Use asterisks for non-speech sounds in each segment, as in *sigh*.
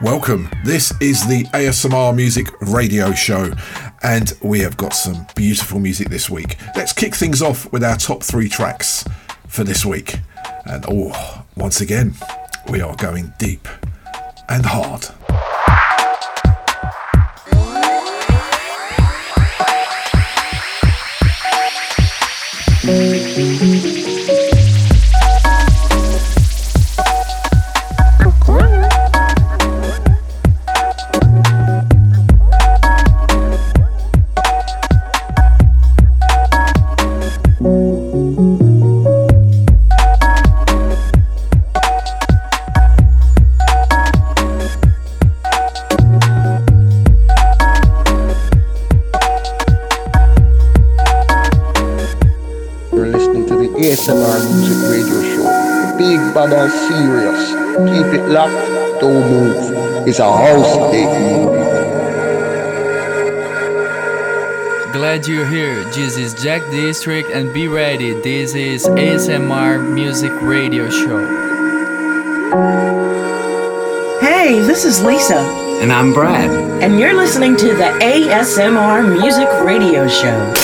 Welcome. This is the ASMR Music Radio Show, and we have got some beautiful music this week. Let's kick things off with our top three tracks for this week. And oh, once again, we are going deep and hard. Serious. Keep it locked, don't move. It's a house thing. Glad you're here. This is Jack District and be ready. This is ASMR Music Radio Show. Hey, this is Lisa. And I'm Brad. And you're listening to the ASMR Music Radio Show.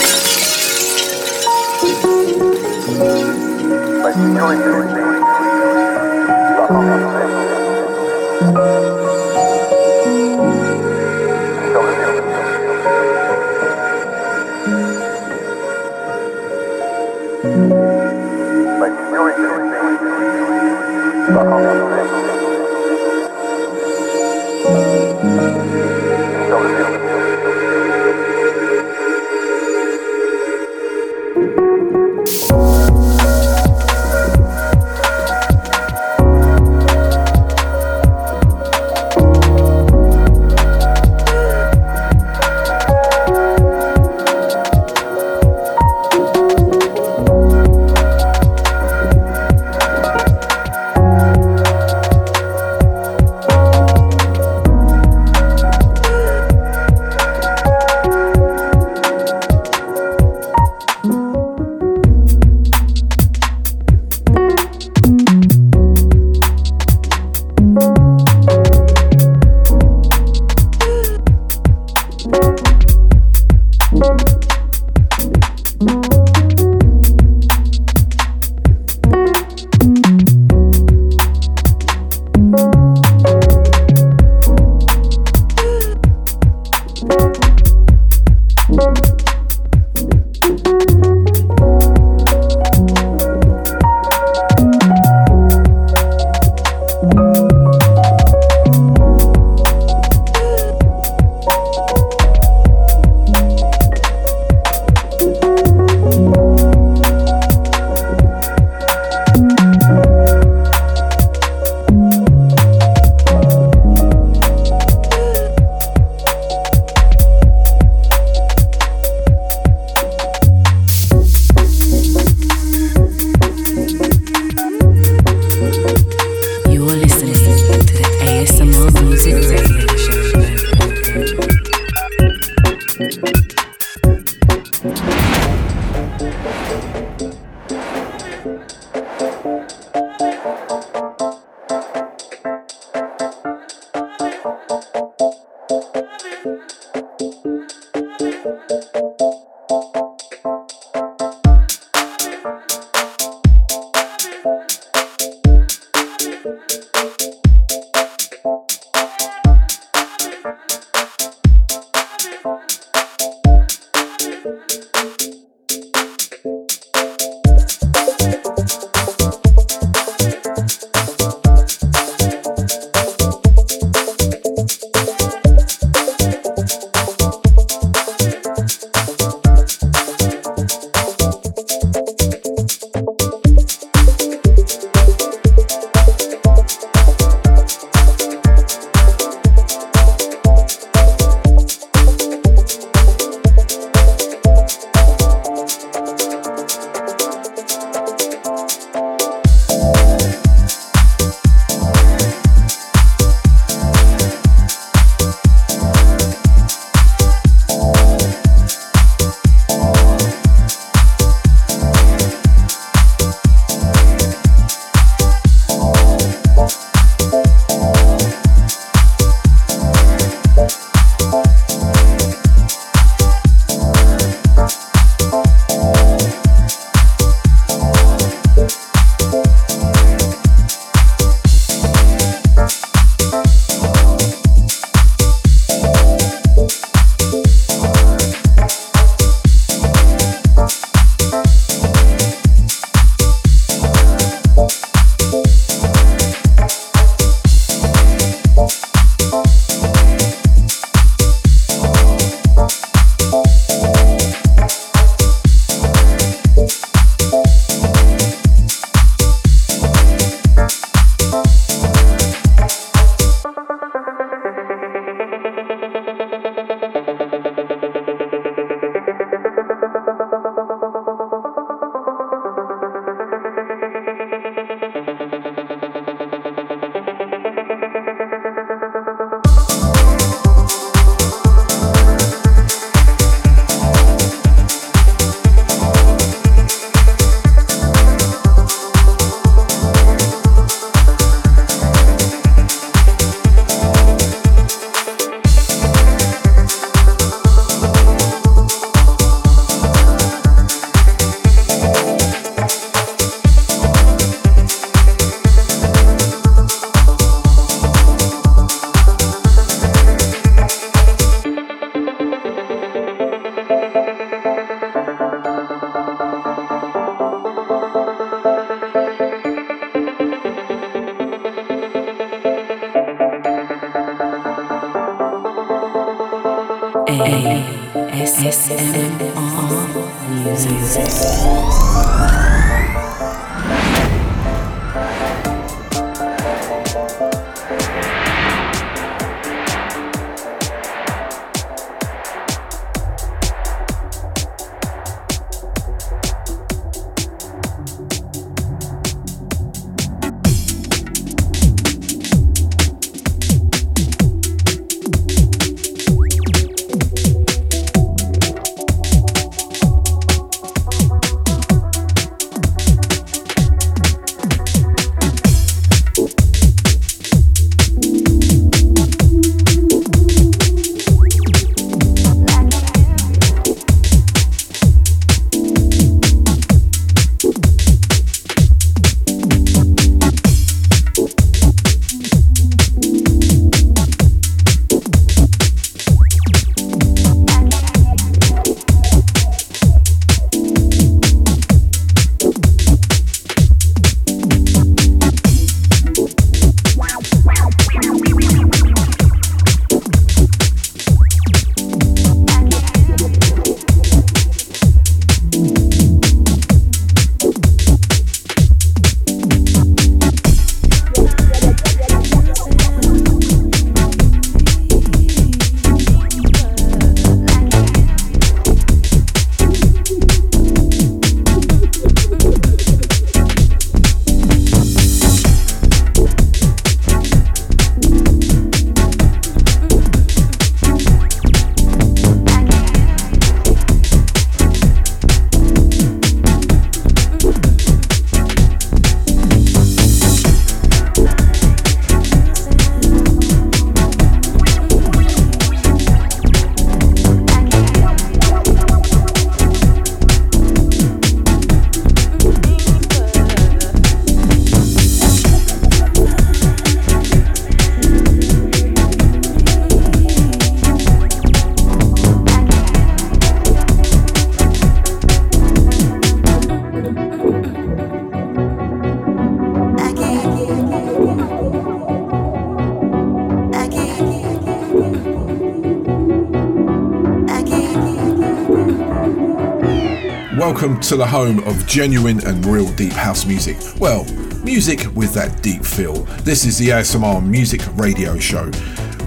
Welcome to the home of genuine and real deep house music. Well, music with that deep feel. This is the ASMR Music Radio Show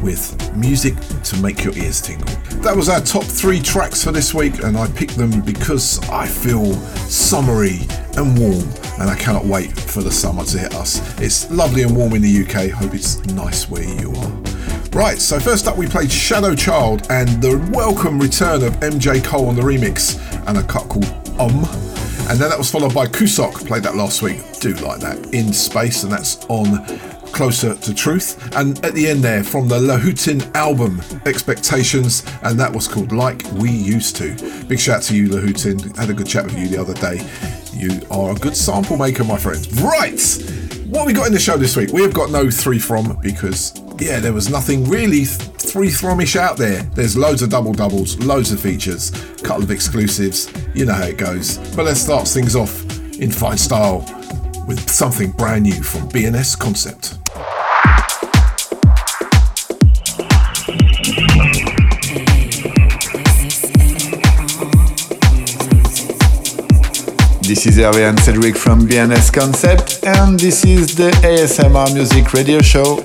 with music to make your ears tingle. That was our top three tracks for this week, and I picked them because I feel summery and warm, and I cannot wait for the summer to hit us. It's lovely and warm in the UK. Hope it's nice where you are. Right, so first up we played Shadow Child and the welcome return of MJ Cole on the remix and a cut called Om. And then that was followed by Qusok, played that last week. Do like that. In Space, and that's on Closer to Truth. And at the end there, from the Le Hutin album, Expectations, and that was called Like We Used to. Big shout out to you, Le Hutin. Had a good chat with you the other day. You are a good sample maker, my friend. Right! What we got in the show this week? We have got no three from because yeah, there was nothing really three thromish out there. There's loads of double doubles, loads of features, couple of exclusives. You know how it goes. But let's start things off in fine style with something brand new from B&S Concept. This is Hervé and Cedric from B&S Concept, and this is the ASMR Music Radio Show.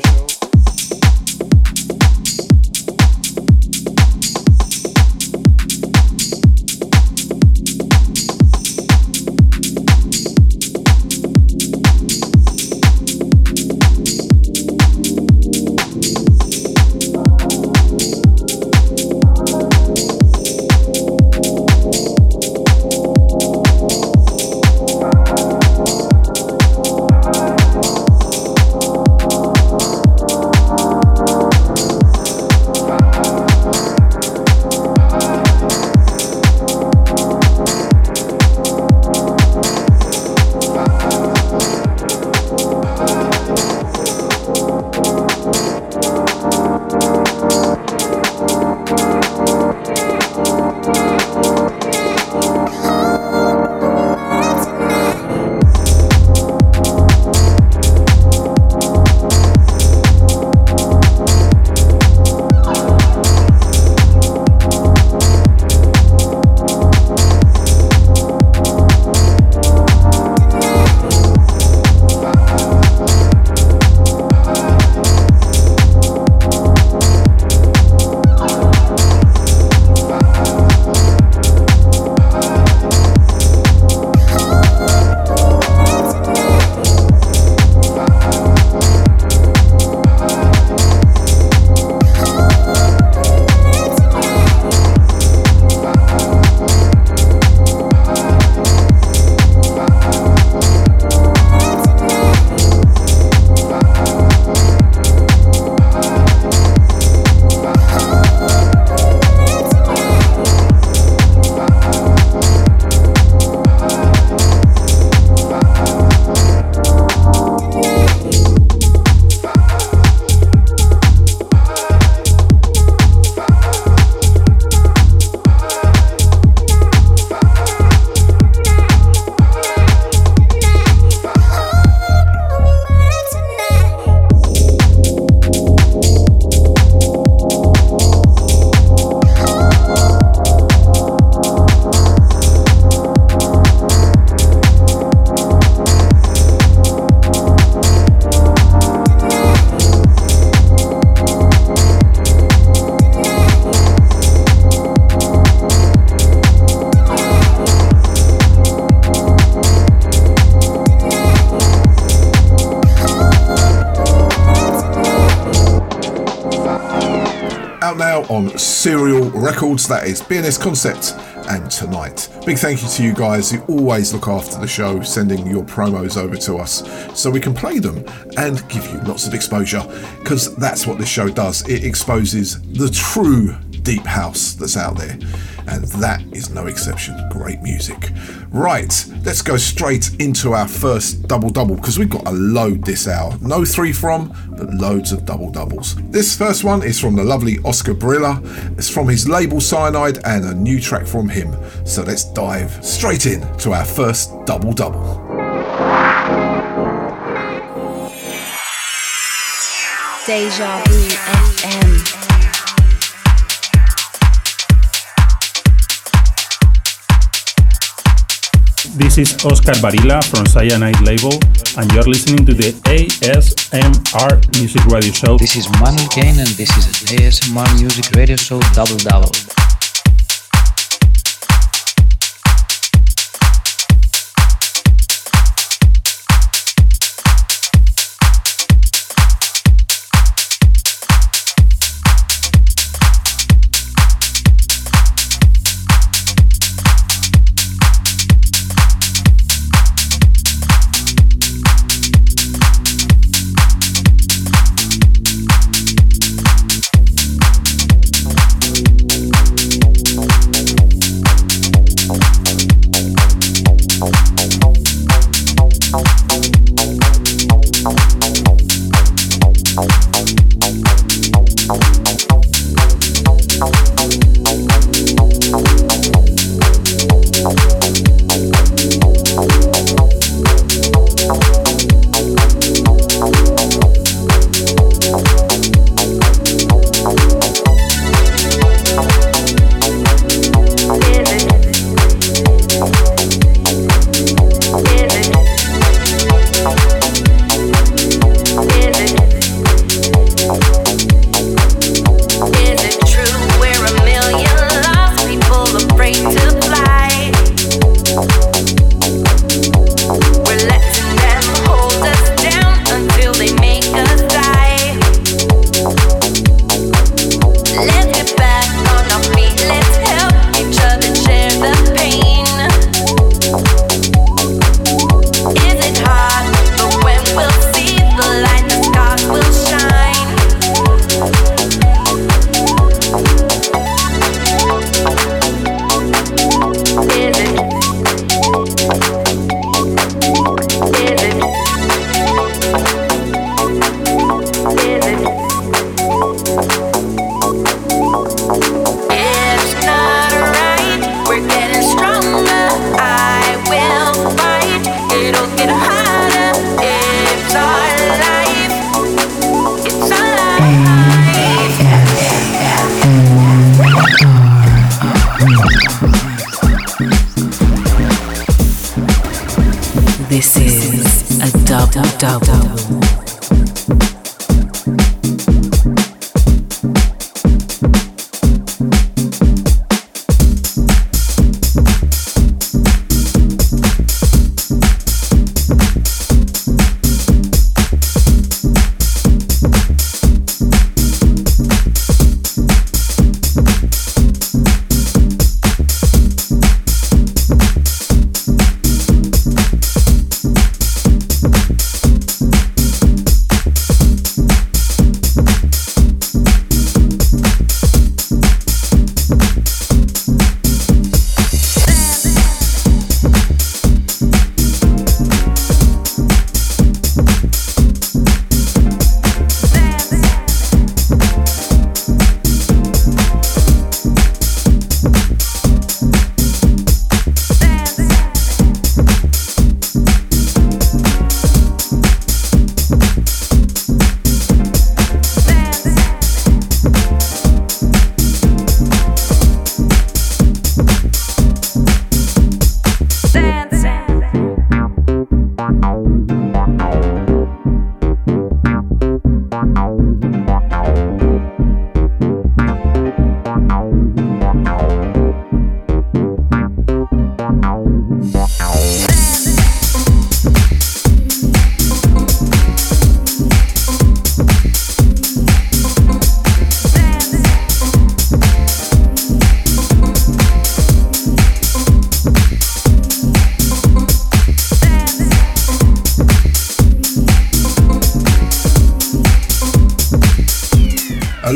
Records. That is B&S Concept and Tonight. Big thank you to you guys who always look after the show, sending your promos over to us so we can play them and give you lots of exposure because that's what this show does. It exposes the true deep house that's out there and that is no exception. Great music. Right, let's go straight into our first double double because we've got a load this hour. No three from, but loads of double doubles. This first one is from the lovely Oscar Barila. It's from his label Cyanide and a new track from him. So let's dive straight in to our first double double. Deja Vu FM. This is Oscar Barila from Cyanide Label, and you're listening to the ASMR Music Radio Show. This is Manuel Kane, and this is ASMR Music Radio Show Double Double.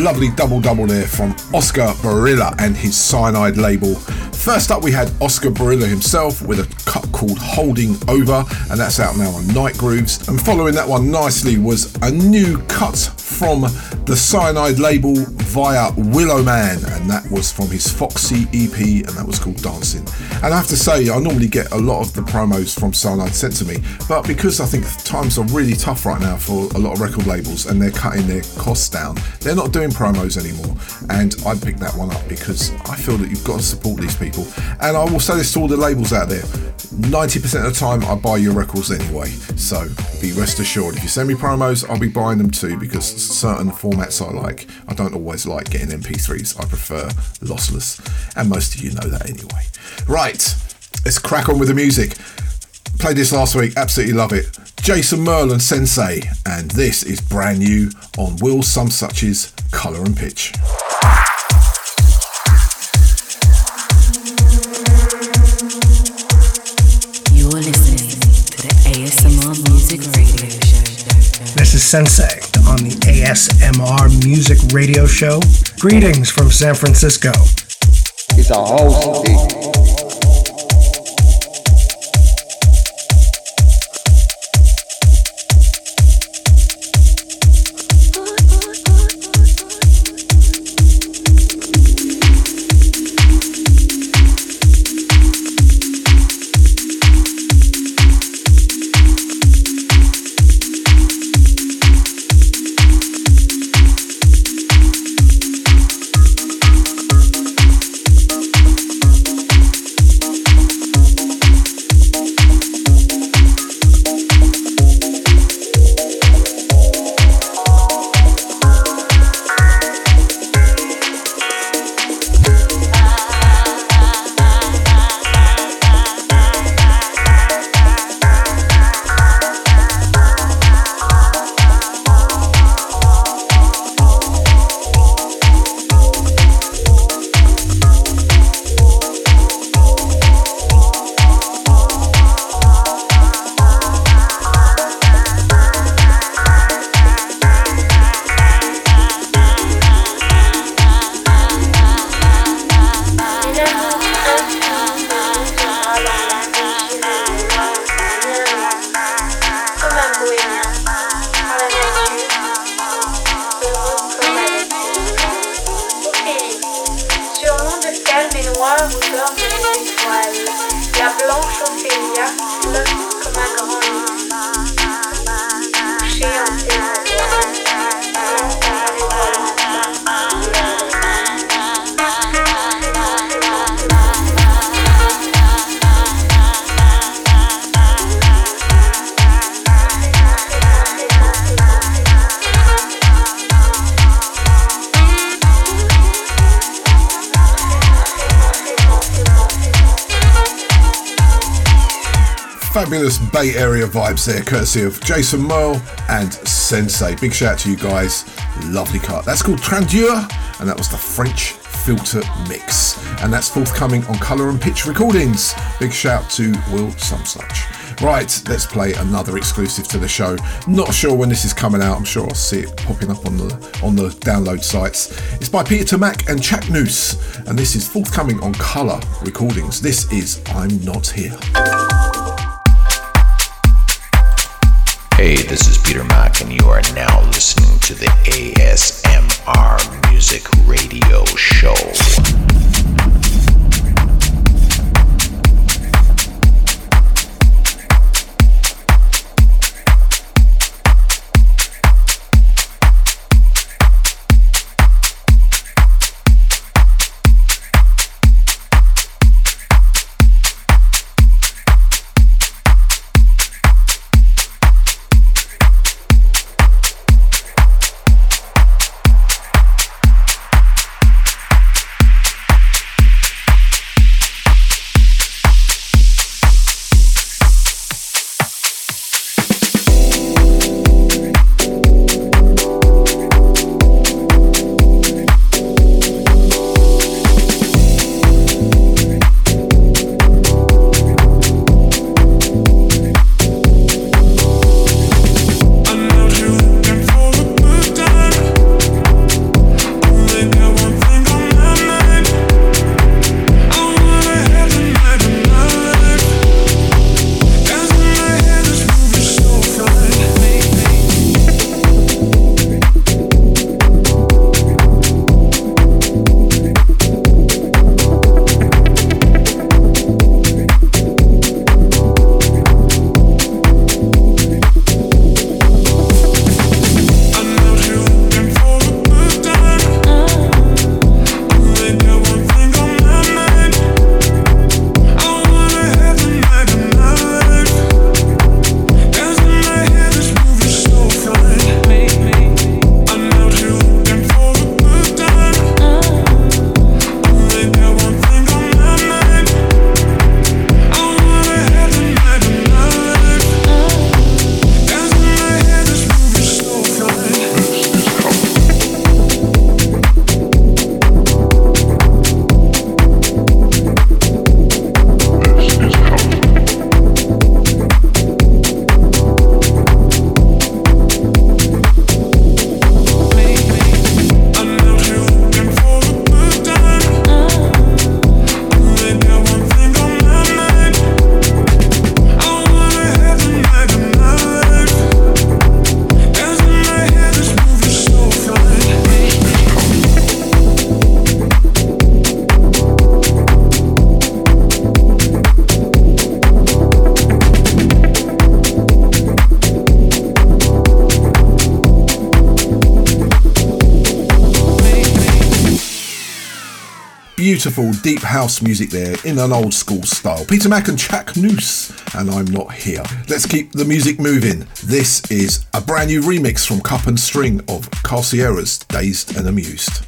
Lovely double double there from Oscar Barila and his Cyanide label. First up, we had Oscar Barila himself with a cut called Holding Over, and that's out now on Night Grooves. And following that one nicely was a new cut from the Cyanide label via WillowMan, and that was from his Foxy EP, and that was called Dancing. And I have to say, I normally get a lot of the promos from Cyanide sent to me, but because I think times are really tough right now for a lot of record labels and they're cutting their costs down, they're not doing promos anymore. And I picked that one up because I feel that you've got to support these people. And I will say this to all the labels out there 90% of the time, I buy your records anyway. So be rest assured, if you send me promos, I'll be buying them too because certain formats I like, I don't always like getting MP3s. I prefer lossless. And most of you know that anyway. Right, let's crack on with the music. Played this last week, absolutely love it. Jason Merlin Sen-Sei, and this is brand new on Will Some Such's Colour and Pitch. You're listening to the ASMR Music Radio Show. This is Sen-Sei on the ASMR Music Radio Show. Greetings from San Francisco. It's a whole thing. Bay Area vibes there, courtesy of Jason Merle and Sen-Sei. Big shout out to you guys. Lovely cut. That's called Trandure, and that was the French Filter Mix. And that's forthcoming on Colour and Pitch Recordings. Big shout to Will Such. Right, let's play another exclusive to the show. Not sure when this is coming out. I'm sure I'll see it popping up on the on the download sites. It's by Peter Tomac and Chanknous, and this is forthcoming on Colour Recordings. This is I'm Not Here. Hey, this is Peter Mac, and you are now listening to the ASMR Music Radio Show. Beautiful deep house music there in an old school style. Peter Mac and Chanknous, and I'm not here. Let's keep the music moving. This is a brand new remix from Cup and String of Karl Sierra's Dazed and Amused.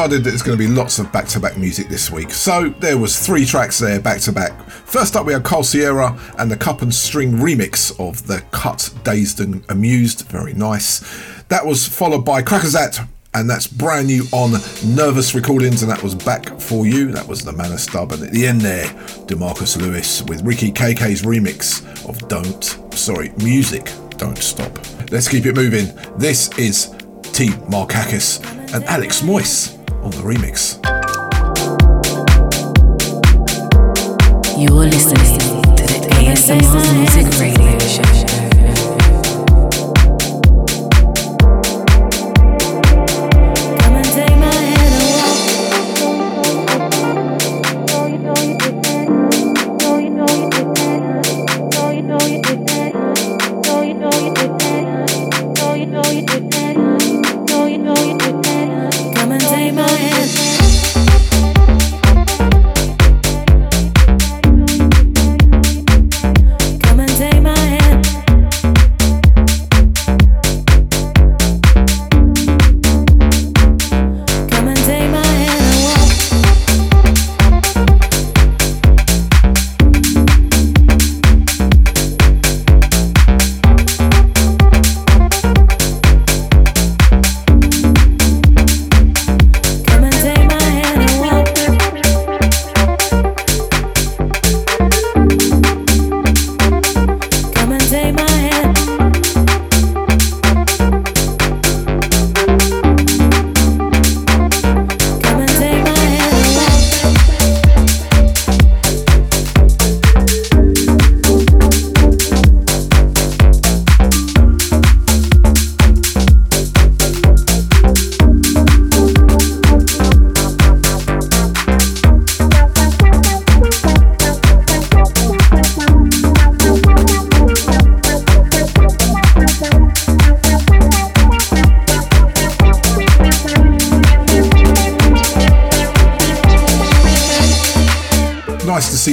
Decided that there's going to be lots of back-to-back music this week. So there was three tracks there back-to-back. First up we had Karl Sierra and the Cup and String remix of the Cut Dazed and Amused. Very nice. That was followed by Crackazat and that's brand new on Nervous Recordings, and that was Back For You. That was the Manor Stub, and at the end there, Demarkus Lewis with Ricky KK's remix of Don't, sorry, Music Don't Stop. Let's keep it moving. This is T. Markakis and Alex Moyce on the remix. You're listening to the ASMR Music Radio Show.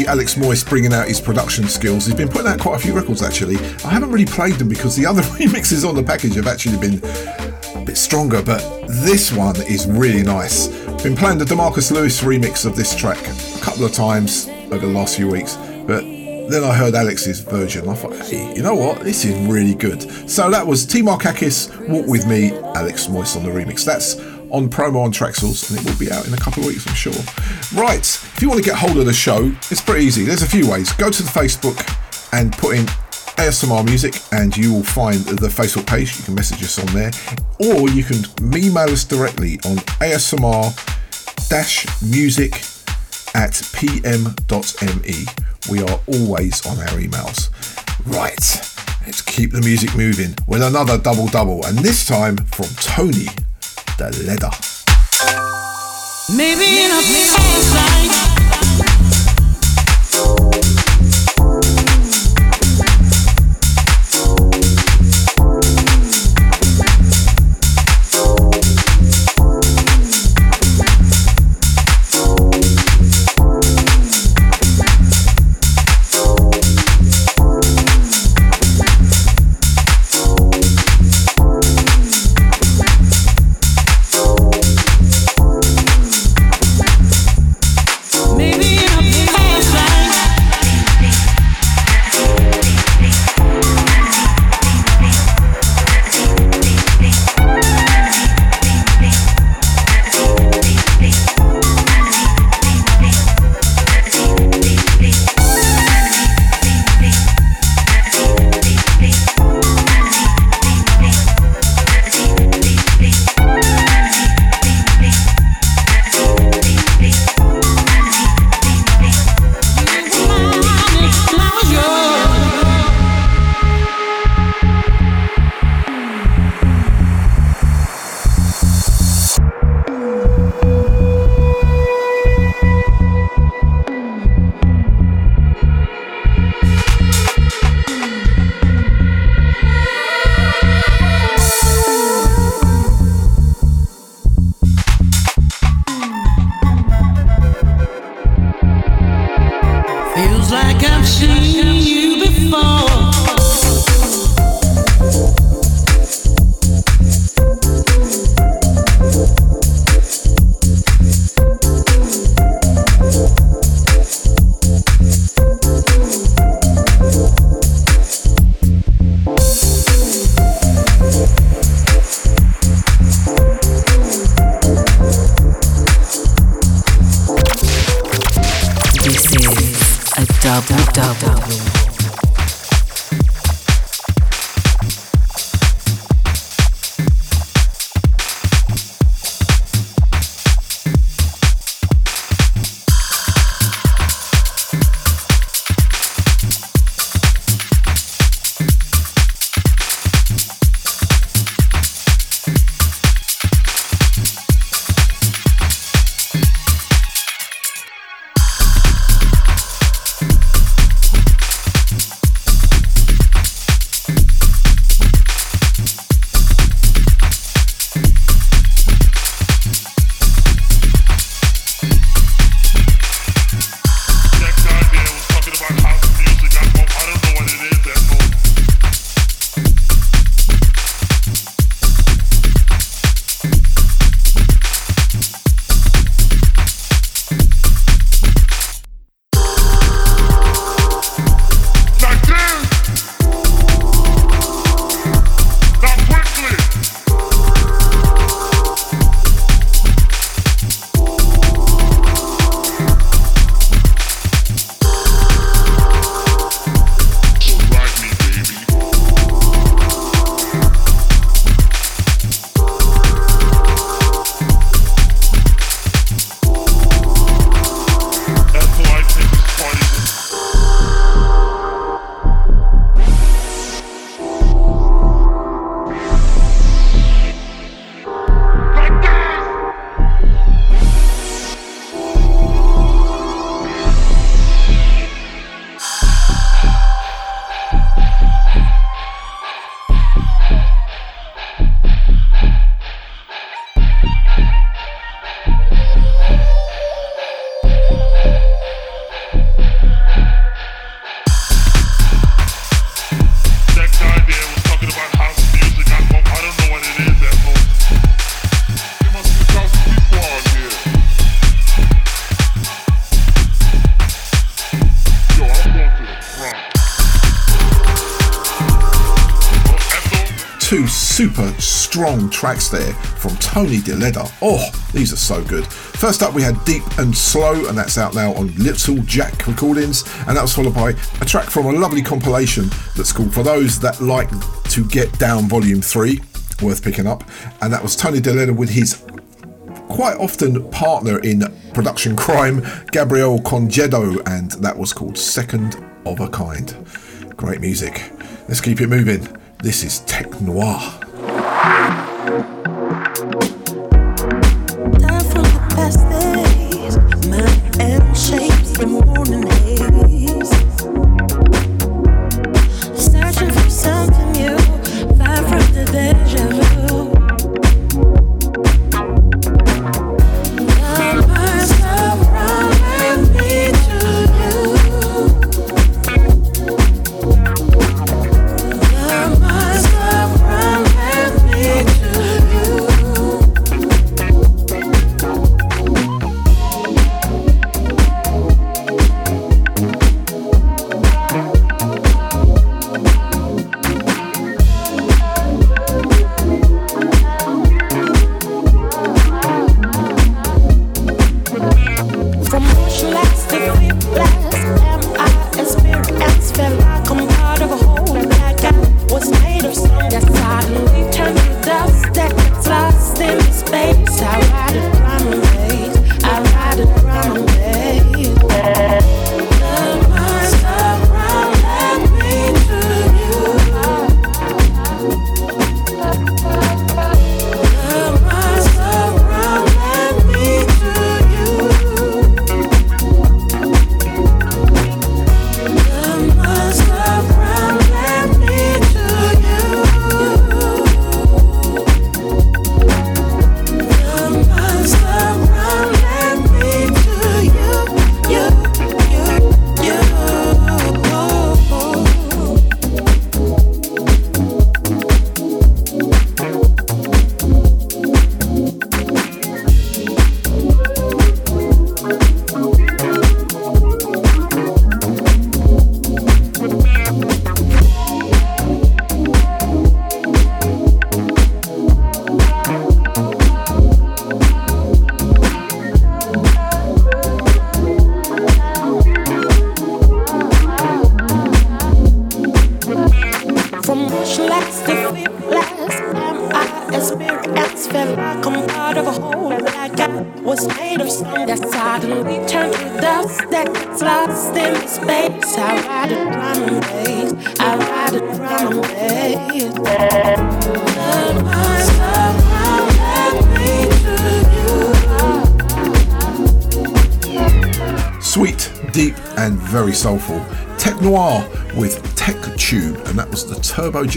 Alex Moyce bringing out his production skills. He's been putting out quite a few records actually. I haven't really played them because the other *laughs* remixes on the package have actually been a bit stronger, but this one is really nice. I've been playing the Demarkus Lewis remix of this track a couple of times over the last few weeks, but then I heard Alex's version. I thought, hey, you know what? This is really good. So that was T Markakis, Walk With Me, Alex Moyce on the remix. That's on promo on Traxsource, and it will be out in a couple of weeks, I'm sure. Right, if you want to get hold of the show, it's pretty easy. There's a few ways. Go to the Facebook and put in ASMR Music, and you will find the Facebook page. You can message us on there, or you can email us directly on ASMR music at pm.me. We are always on our emails. Right, let's keep the music moving with another double double, and this time from Tony the leather. Maybe in a past life. Tracks there from Tony Deledda. Oh, these are so good. First up, we had Deep and Slow, and that's out now on Little Jack Recordings, and that was followed by a track from a lovely compilation that's called For Those That Like to Get Down Volume 3, worth picking up, and that was Tony Deledda with his quite often partner in production crime, Gabriele Congedo, and that was called Second of a Kind. Great music. Let's keep it moving. This is Technoir.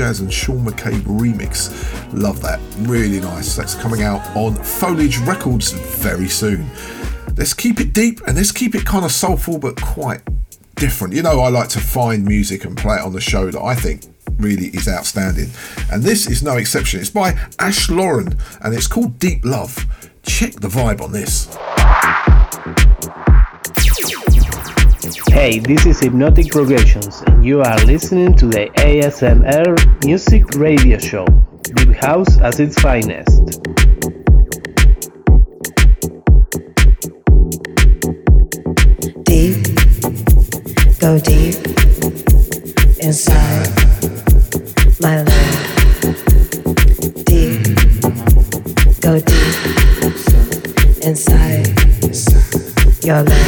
Jazz and Sean McCabe remix. Love that, really nice. That's coming out on Foliage Records very soon. Let's keep it deep and let's keep it kind of soulful but quite different. You know, I like to find music and play it on the show that I think really is outstanding, and this is no exception. It's by Ash Lauryn and it's called Deep Love. Check the vibe on this. Hey, this is Hypnotic Progressions, and you are listening to the ASMR Music Radio Show. Deep House at its finest. Deep, go deep inside my love. Deep, go deep inside your love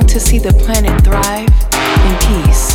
want to see the planet thrive in peace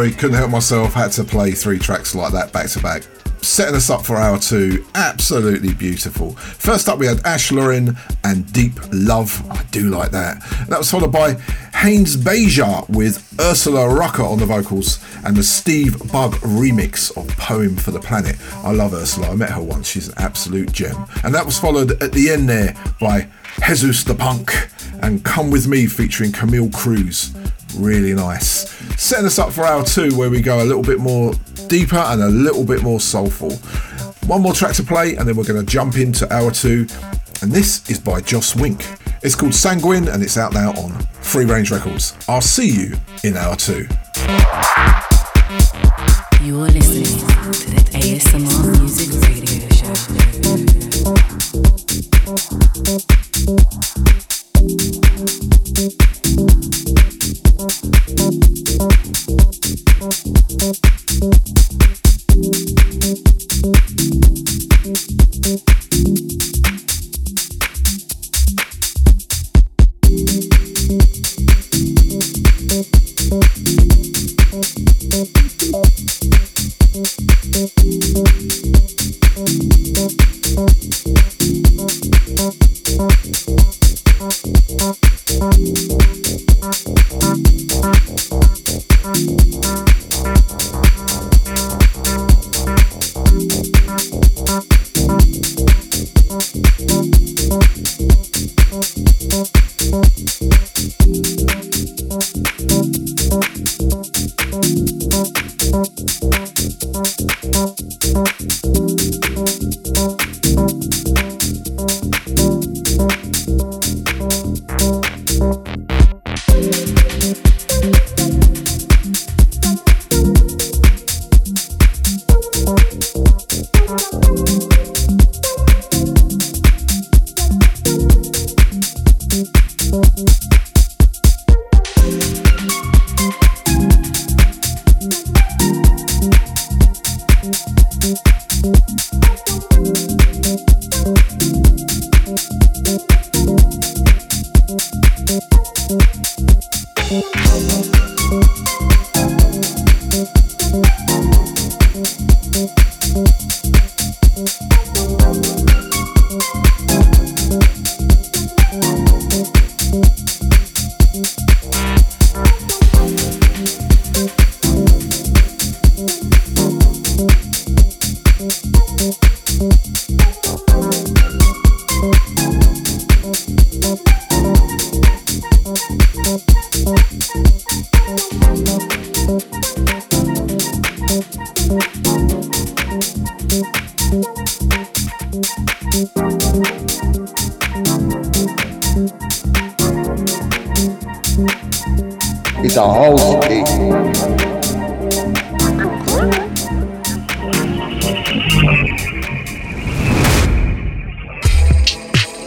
Sorry, couldn't help myself. Had to play three tracks like that back to back. Setting us up for hour two, absolutely beautiful. First up, we had Ash Lauryn and Deep Love. I do like that. That was followed by Hannes Bieger with Ursula Rucker on the vocals and the Steve Bug remix of Poem for the Planet. I love Ursula. I met her once. She's an absolute gem. And that was followed at the end there by Jesusdapnk and Come With Me featuring Camille Cruz. Really nice. Setting us up for hour two, where we go a little bit more deeper and a little bit more soulful. One more track to play, and then we're going to jump into hour two. And this is by Josh Wink. It's called Sanguine, and it's out now on Free Range Records. I'll see you in hour two. You are listening to the ASMR Music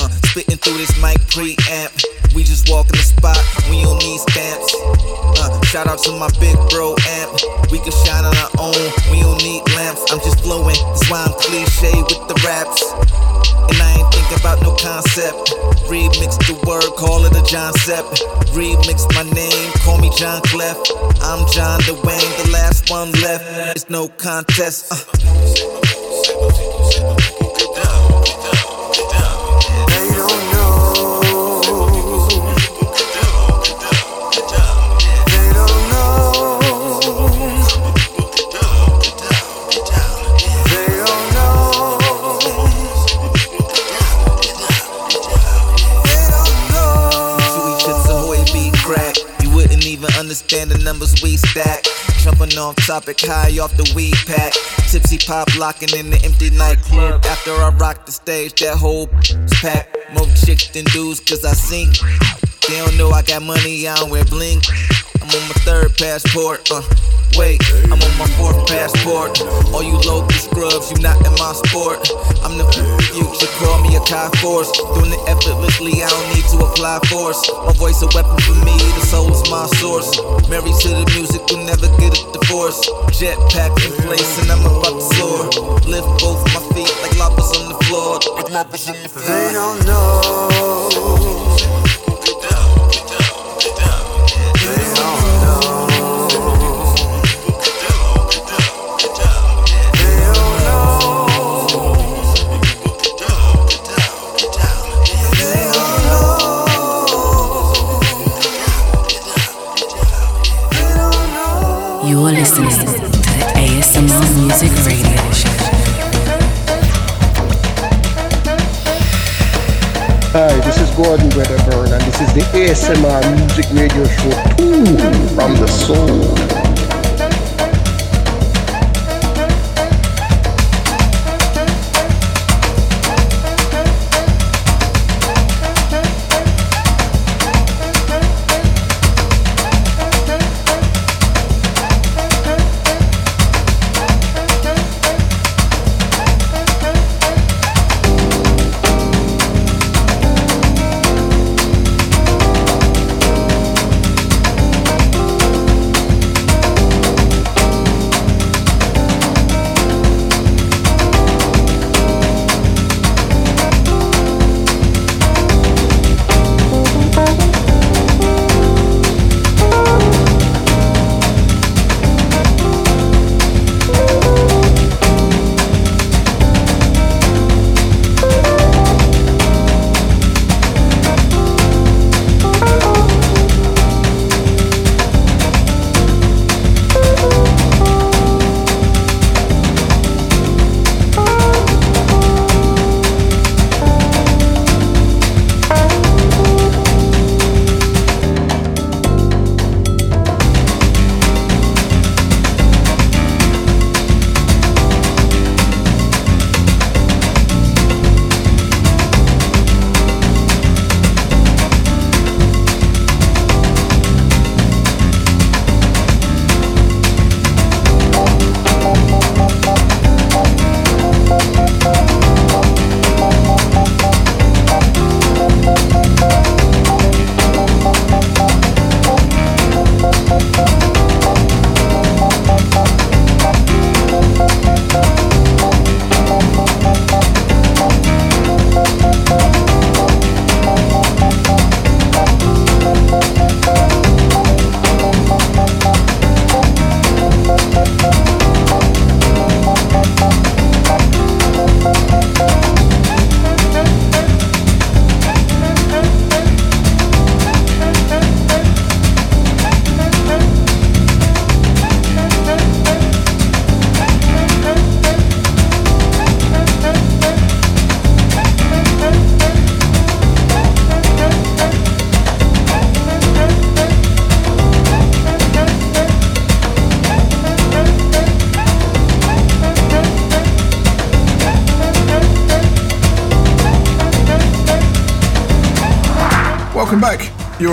Uh, spitting through this mic preamp. We just walk in the spot, we don't need stamps. Uh, shout out to my big bro amp. We can shine on our own, we don't need lamps. I'm just flowing, that's why I'm cliche with the raps. And I ain't thinking about no concept. Remix the word, call it a John Sepp. Remix my name, call me John Clef. I'm John DeWayne, the last one left. It's no contest. Uh. Numbers we stack. Jumping off topic high off the weed pack. Tipsy pop locking in the empty nightclub. After I rock the stage, that whole pack. More chicks than dudes, cause I sing. They don't know I got money, I don't wear bling. I'm on my third passport, uh. Wait, I'm on my fourth passport. All you local scrubs, you not in my sport. I'm the future, call me a Kai Force. Doing it effortlessly, I don't need to apply force. My voice a weapon for me, the soul is my source. Married to the music, will never get a divorce. Jetpack in place, and I'm about to soar. Lift both my feet like lobsters on the floor. Like lobsters on the floor. They don't know. You're listening to the ASMR Music Radio Show. Hi, this is Gordon Wedderburn, and this is the ASMR Music Radio Show 2 from the soul.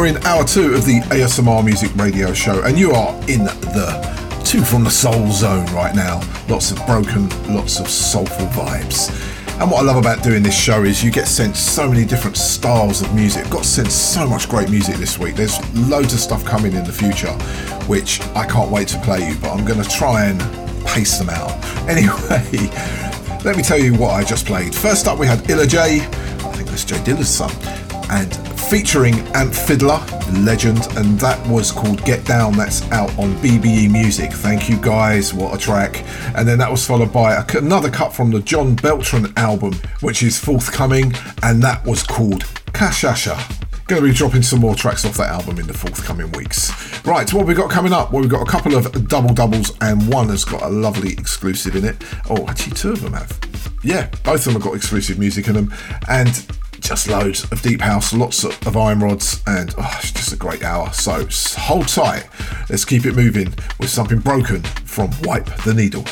You're in hour two of the ASMR Music Radio Show, and you are in the two from the soul zone right now. Lots of broken, lots of soulful vibes. And what I love about doing this show is you get sent so many different styles of music. Got sent so much great music this week. There's loads of stuff coming in the future, which I can't wait to play you, but I'm going to try and pace them out. *laughs* Anyway, let me tell you what I just played. First up, we had Illa J. I think that's J Dilla's son. Featuring AmpFiddler, legend, and that was called Get Down. That's out on BBE Music. Thank you guys, what a track. And then that was followed by another cut from the John Beltran album, which is forthcoming, and that was called Kashasha. Going to be dropping some more tracks off that album in the forthcoming weeks. Right, what we got coming up? Well, we've got a couple of double doubles, and one has got a lovely exclusive in it. Oh, actually, two of them have. Yeah, both of them have got exclusive music in them. And just loads of deep house, lots of iron rods, and oh, it's just a great hour. So hold tight. Let's keep it moving with something broken from Wipe the Needle.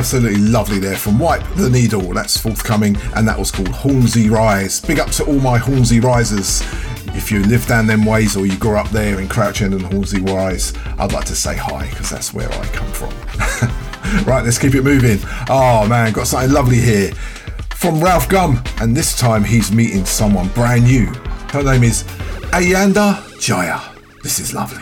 Absolutely lovely there from Wipe the Needle. That's forthcoming, and that was called Hornsey Rise. Big up to all my Hornsey Risers. If you live down them ways or you grew up there in Crouch End and Hornsey Rise, I'd like to say hi because that's where I come from. *laughs* right, let's keep it moving. Oh man, got something lovely here from RalfGUM, and this time he's meeting someone brand new. Her name is Ayanda Jiya. This is lovely.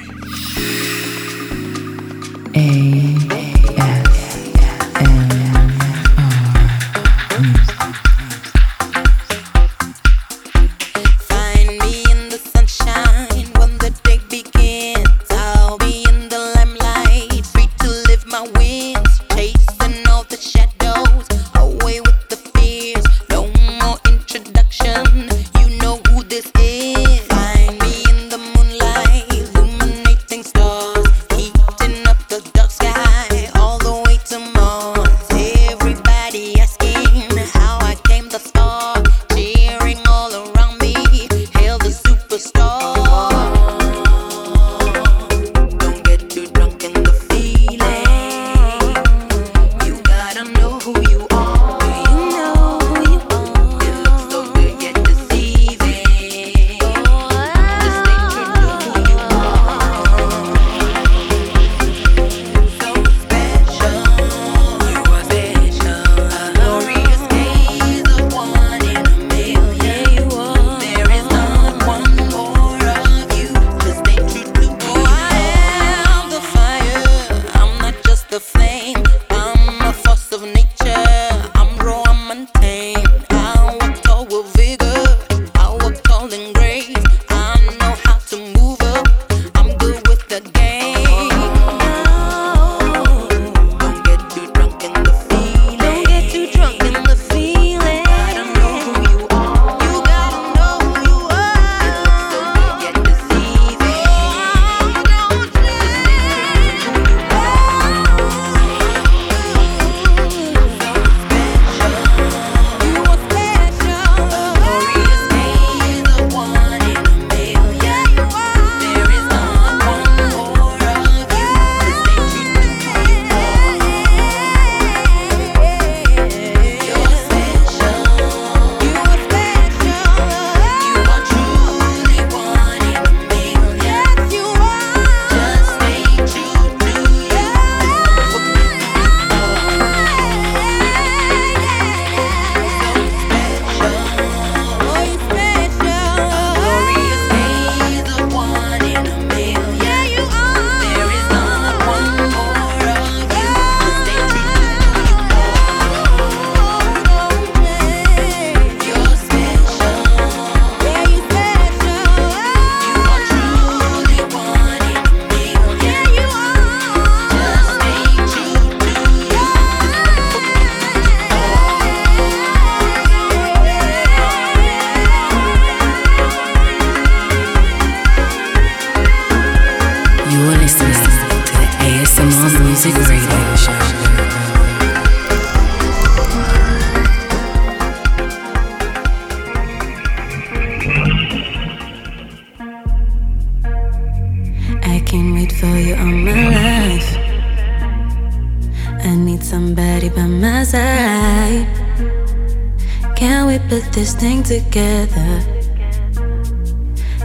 Together?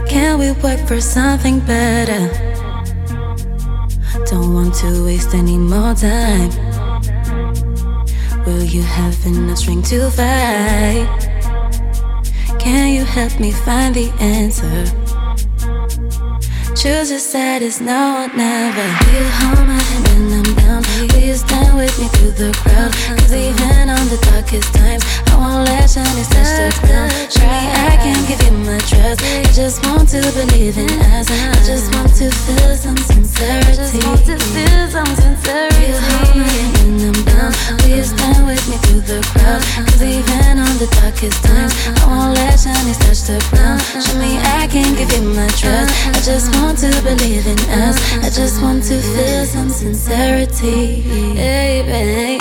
Can we work for something better? Don't want to waste any more time. Will you have enough strength to fight? Can you help me find the answer? Choose your side, it's now or never. You hold my hand when I'm? Will you stand with me through the crowd? Cause even on the darkest times, I won't let shining touch the ground. Show me I can give you my trust. I just want to believe in us. I just want to feel some sincerity. I just want to feel some sincerity. You hold my hand when I'm down. Will you stand with me through the crowd? Cause even on the darkest times, I won't let shining touch the ground. Show me I can give you my trust. I just want to believe in us. I just want to feel some sincerity. Baby,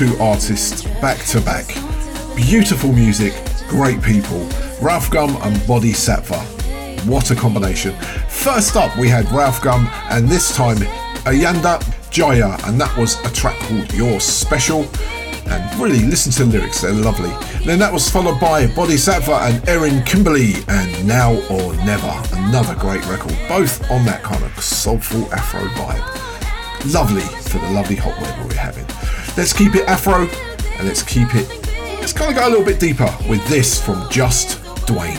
two artists back to back. Beautiful music, great people. RalfGUM and Boddhi Satva. What a combination. First up, we had RalfGUM, and this time Ayanda Jiya, and that was a track called Your Special. And really, listen to the lyrics, they're lovely. Then that was followed by Boddhi Satva and Erin Kimberly, and Now or Never, another great record, both on that kind of soulful Afro vibe. Lovely for the lovely hot weather we're having. Let's keep it Afro, and let's keep it, let's kind of go a little bit deeper with this from Just Dwayne.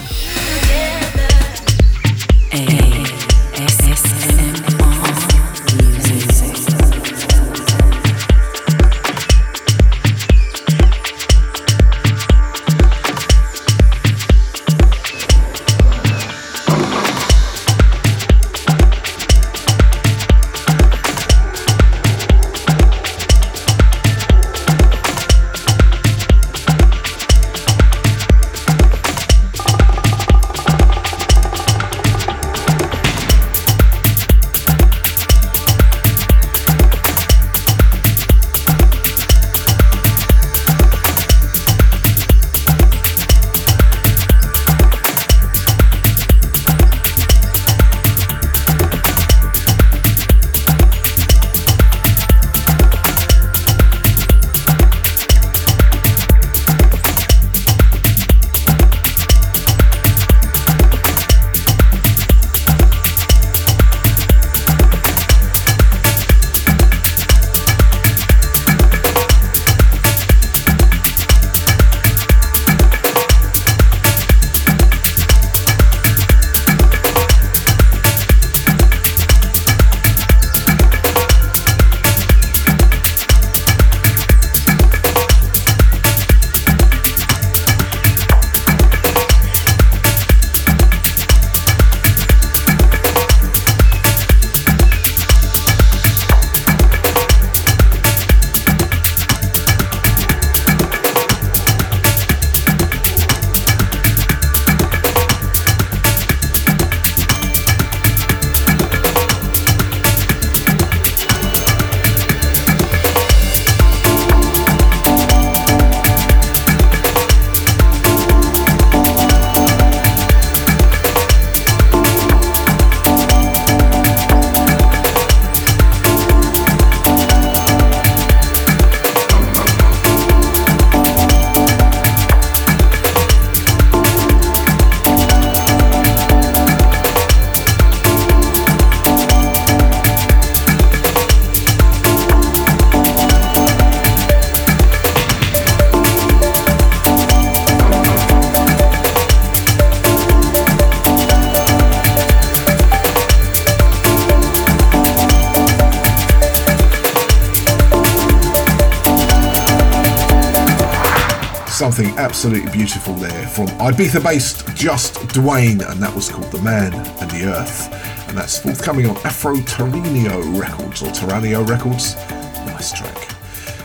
something absolutely beautiful there from Ibiza based Just Dwayne, and that was called The Man and the Earth. And that's forthcoming on Afro Terranio Records or Terranio Records. Nice track.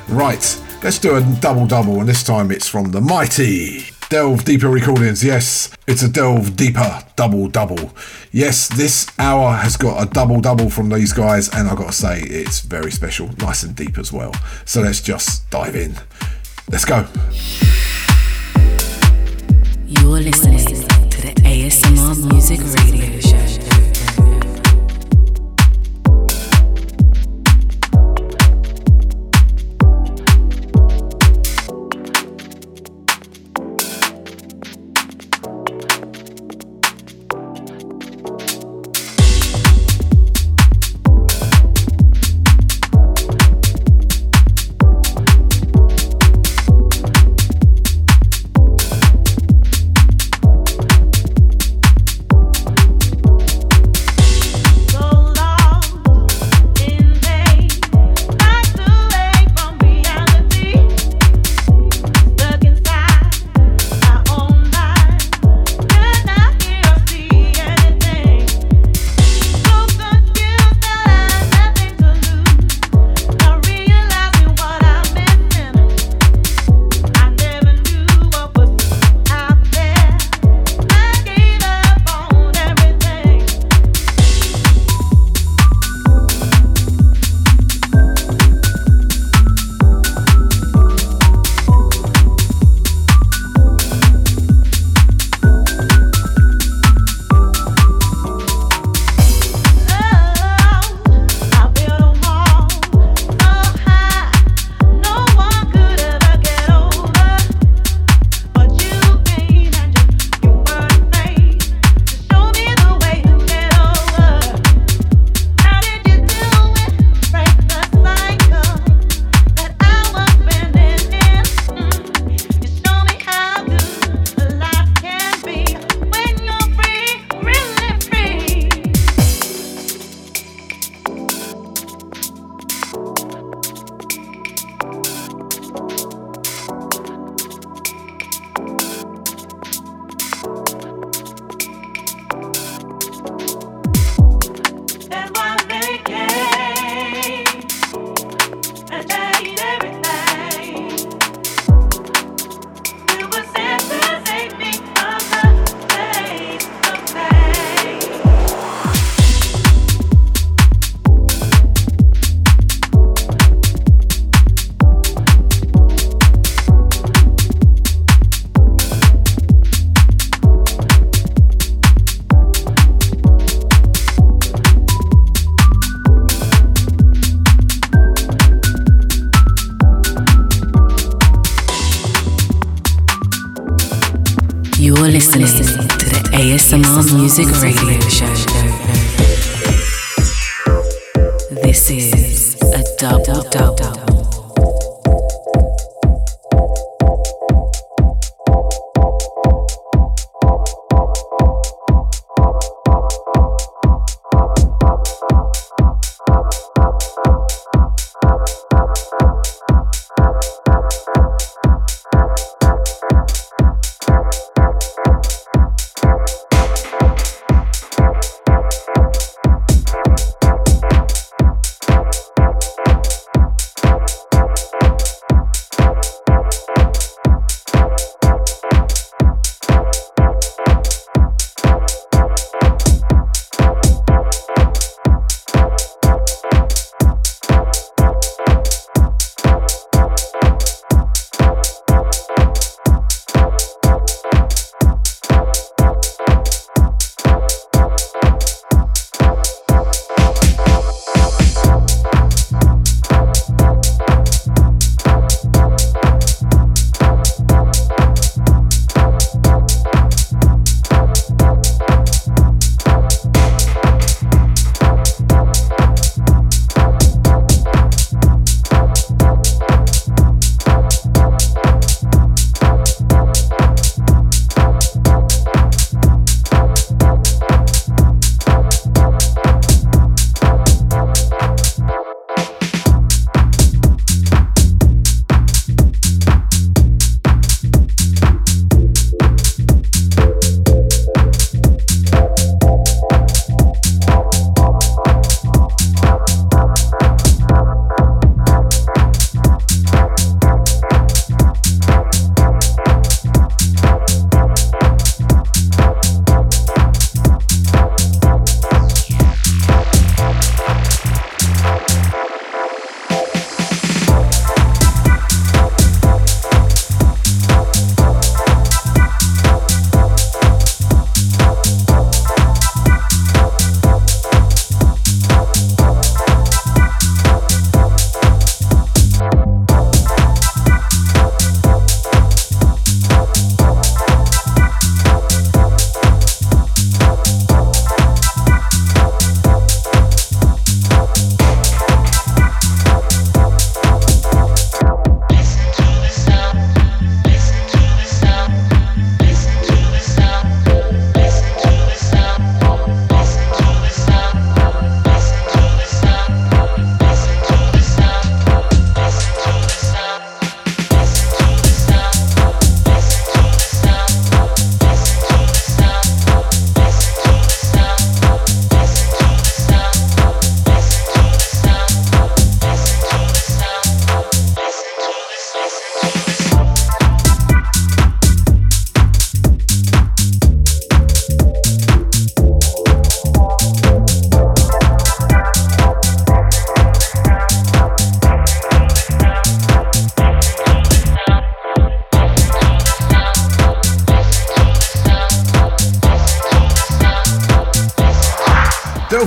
Right, let's do a double double, and this time it's from the mighty Delve Deeper Recordings. Yes, it's a Delve Deeper double double. Yes, this hour has got a double double from these guys, and I've got to say, it's very special, nice and deep as well. So let's just dive in. Let's go.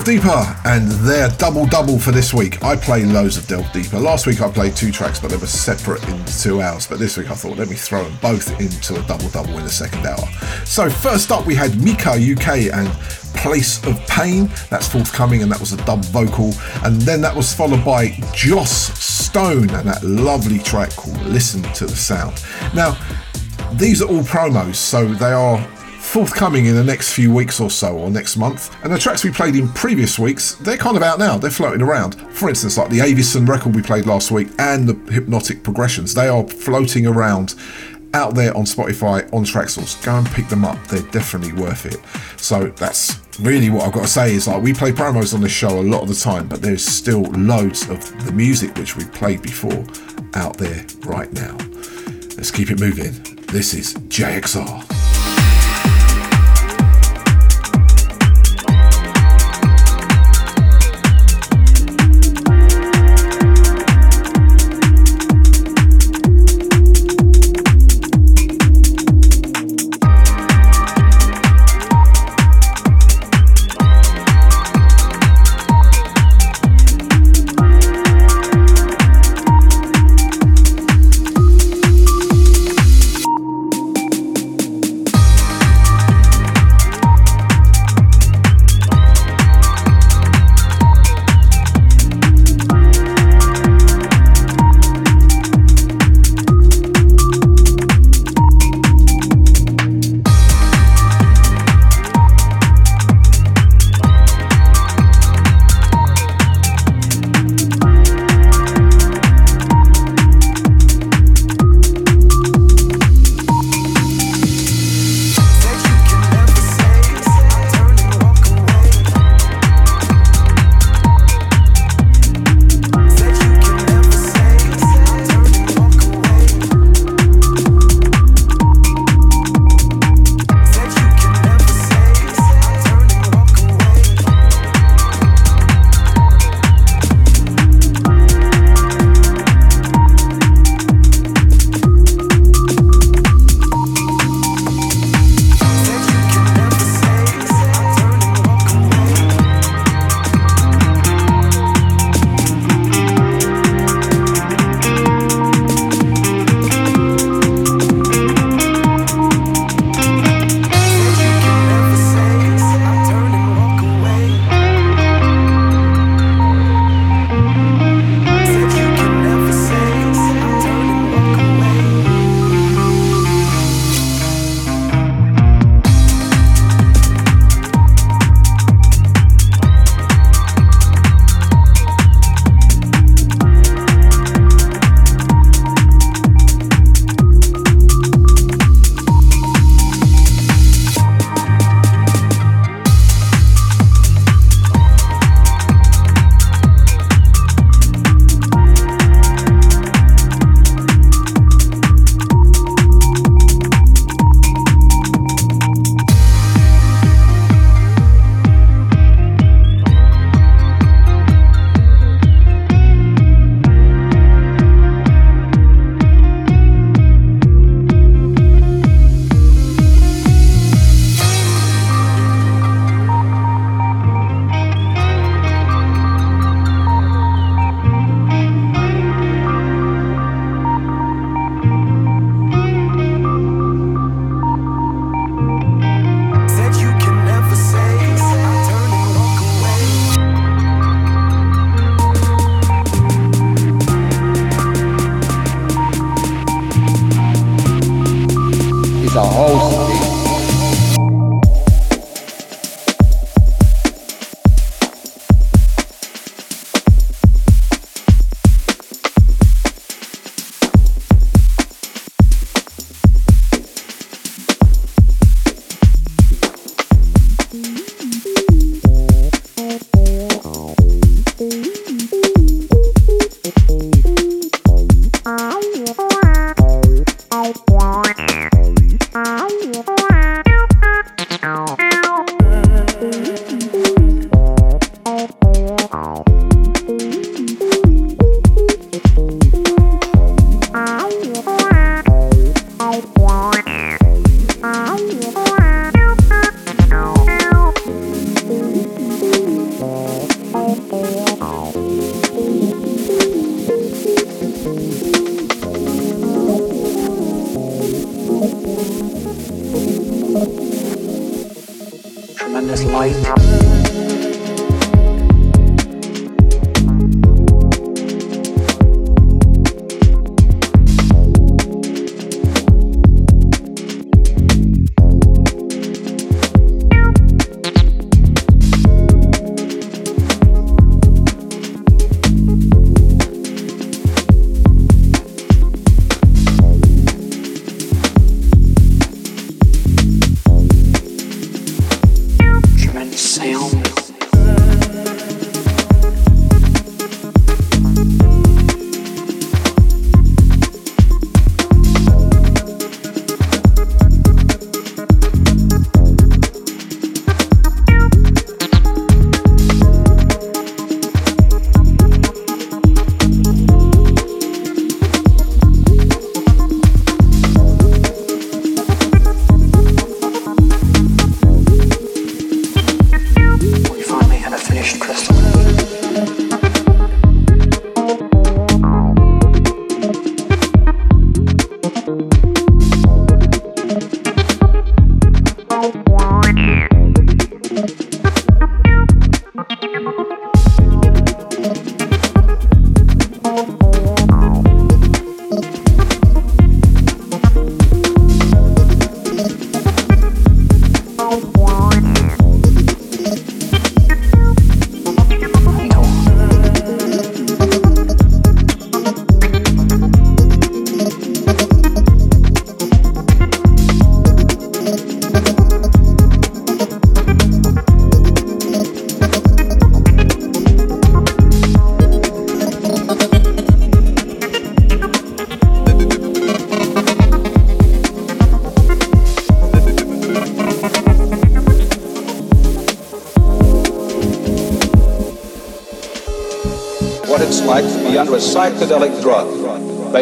Deeper and their double double for this week. I play loads of Delve Deeper. Last week I played two tracks, but they were separate in two hours. But this week I thought, let me throw them both into a double double in the second hour. So, first up, we had Mica UK and Place of Pain. That's forthcoming, and that was a dub vocal. And then that was followed by Josh Stone and that lovely track called Listen to the Sound. Now, these are all promos, so they are forthcoming in the next few weeks or so, or next month. And the tracks we played in previous weeks, they're kind of out now, they're floating around. For instance, like the Avison record we played last week and the Hypnotic Progressions, they are floating around out there on Spotify, on Traxsource. Go and pick them up, they're definitely worth it. So that's really what I've got to say is like we play promos on this show a lot of the time, but there's still loads of the music which we've played before out there right now. Let's keep it moving. This is JXR. Psychedelic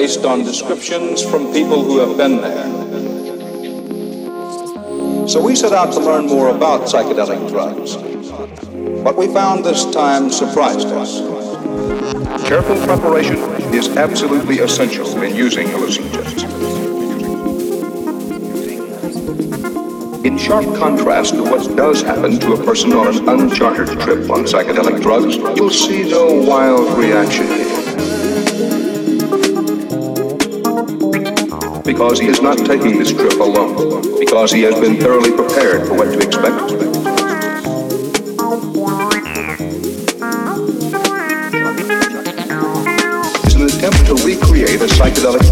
based on descriptions from people who have been there. So we set out to learn more about psychedelic drugs. What we found this time surprised us. Careful preparation is absolutely essential in using hallucinogens. In sharp contrast to what does happen to a person on an uncharted trip on psychedelic drugs, you'll see no wild reaction because he is not taking this trip alone, because he has been thoroughly prepared for what to expect. Psychedelic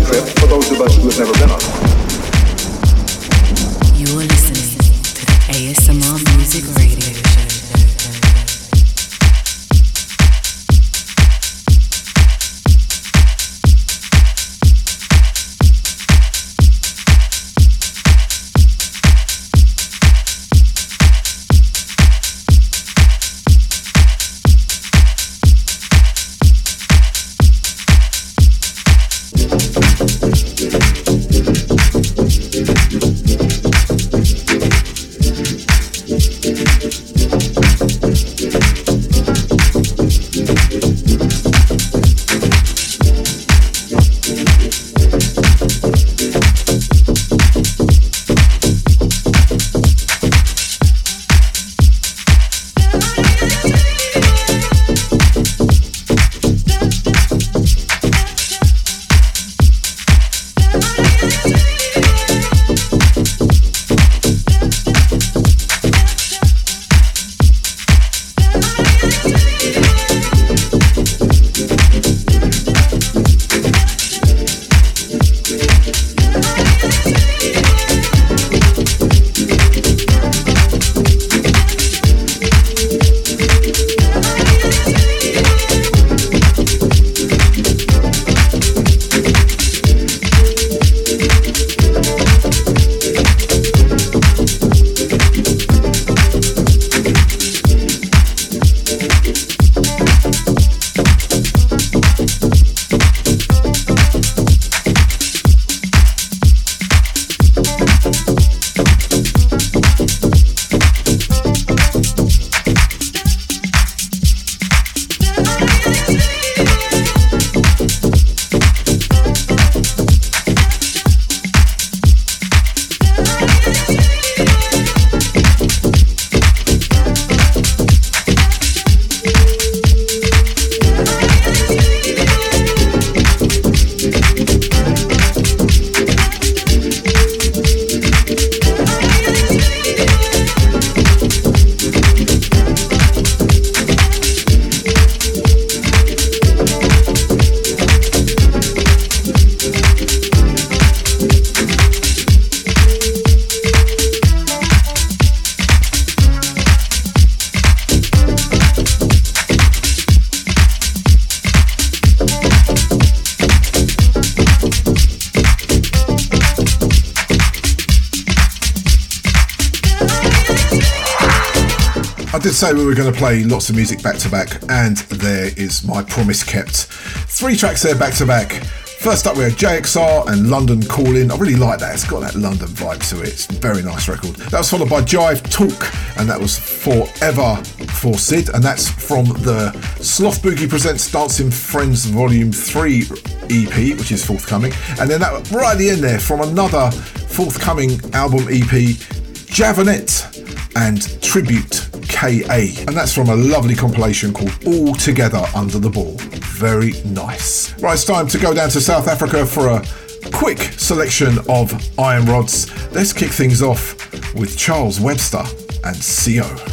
say we were going to play lots of music back to back, and there is my promise kept. Three tracks there back to back. First up, we have JXR and London Calling. I really like that. It's got that London vibe to it. It's a very nice record. That was followed by Jive Talk, and that was Forever for Sid, and that's from the Sloth Boogie Presents Dancing Friends Volume 3 EP, which is forthcoming. And then that right at the end there, from another forthcoming album EP, Javonntte and Tribute KA. And that's from a lovely compilation called All Together Under the Ball. Very nice. Right, it's time to go down to South Africa for a quick selection of iron rods. Let's kick things off with Charles Webster and Sio.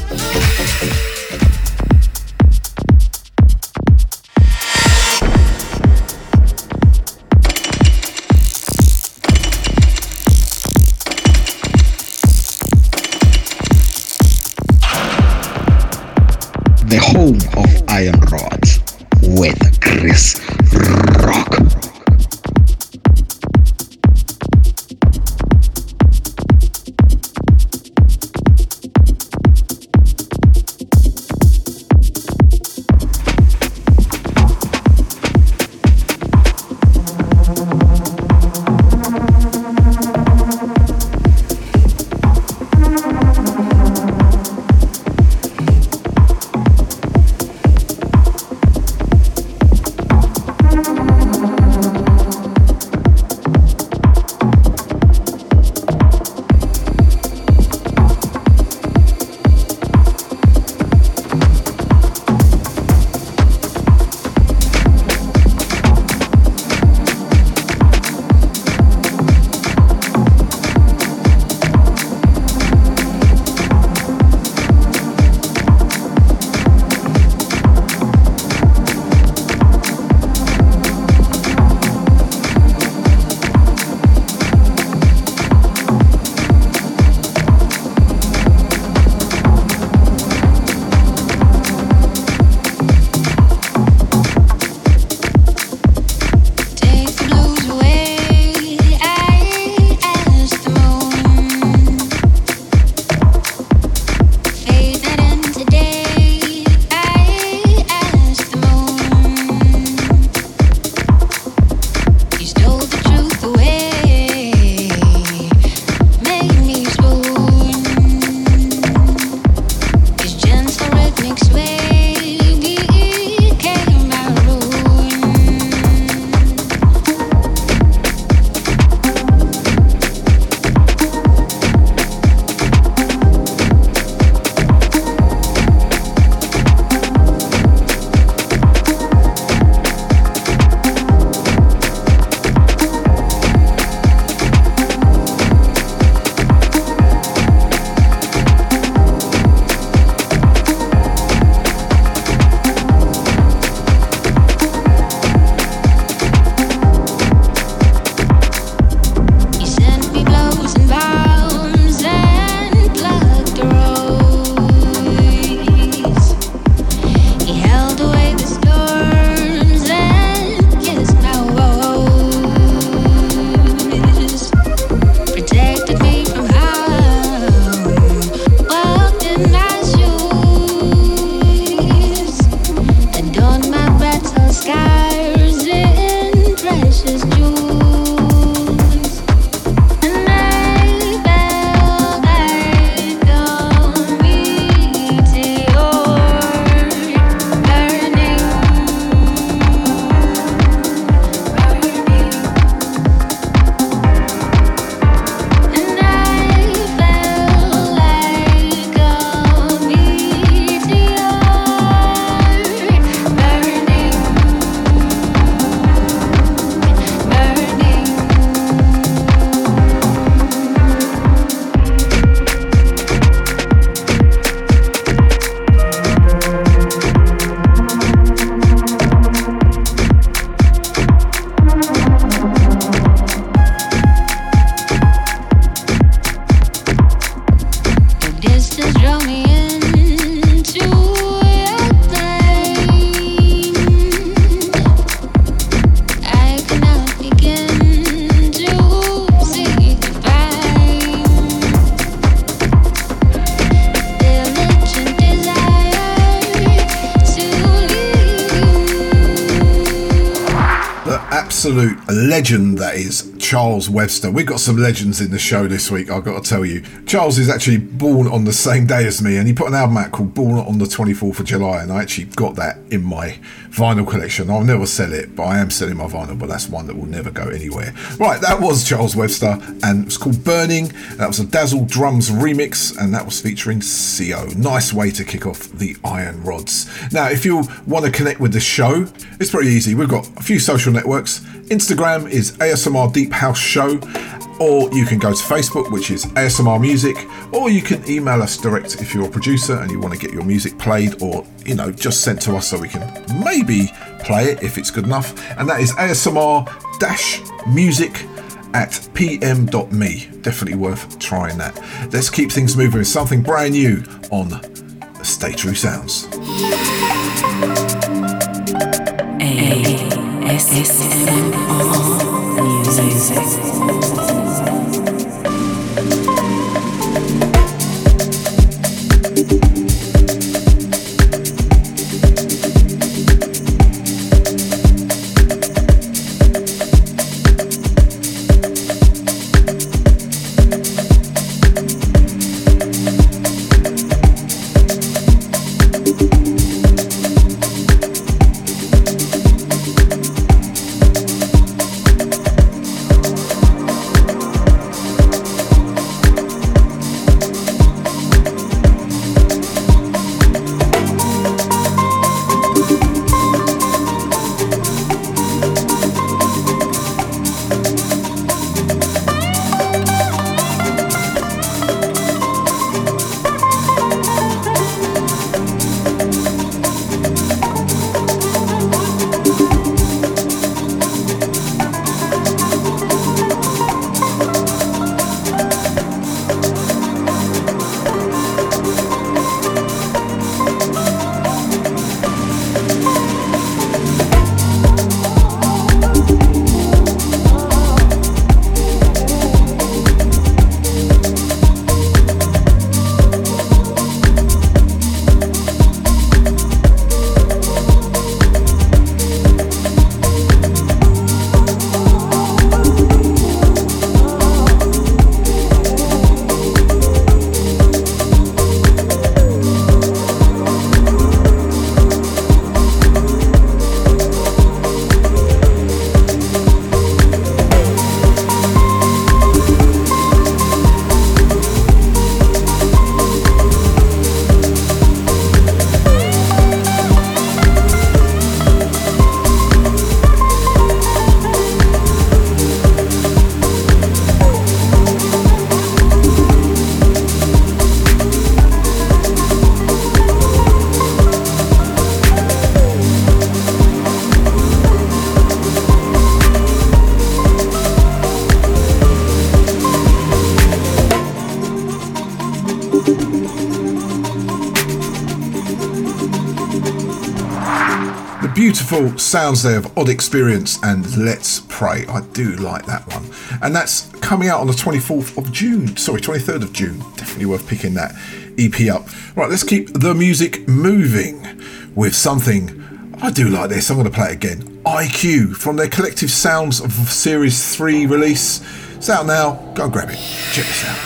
Charles Webster. We've got some legends in the show this week, I've got to tell you. Charles is actually born on the same day as me, and he put an album out called Born on the 24th of July, and I actually got that in my vinyl collection. I'll never sell it, but I am selling my vinyl, but that's one that will never go anywhere. Right, that was Charles Webster, and it's called Burning. That was a Dazzle Drums remix, and that was featuring Sio. Nice way to kick off the Iron Rods. Now, if you want to connect with the show, it's pretty easy. We've got a few social networks. Instagram is ASMR Deep House Show, or you can go to Facebook, which is ASMR Music, or you can email us direct if you're a producer and you want to get your music played or, you know, just sent to us so we can maybe play it if it's good enough. And that is ASMR music at pm.me. Definitely worth trying that. Let's keep things moving with something brand new on Stay True Sounds. ASMR music. Beautiful sounds there of OddXperienc and Let's Pray. I do like that one. And that's coming out on the 24th of June. Sorry, 23rd of June. Definitely worth picking that EP up. Right, let's keep the music moving with something. I do like this. I'm going to play it again. I-Que from their Collective Sounds of Series 3 release. It's out now. Go and grab it. Check this out.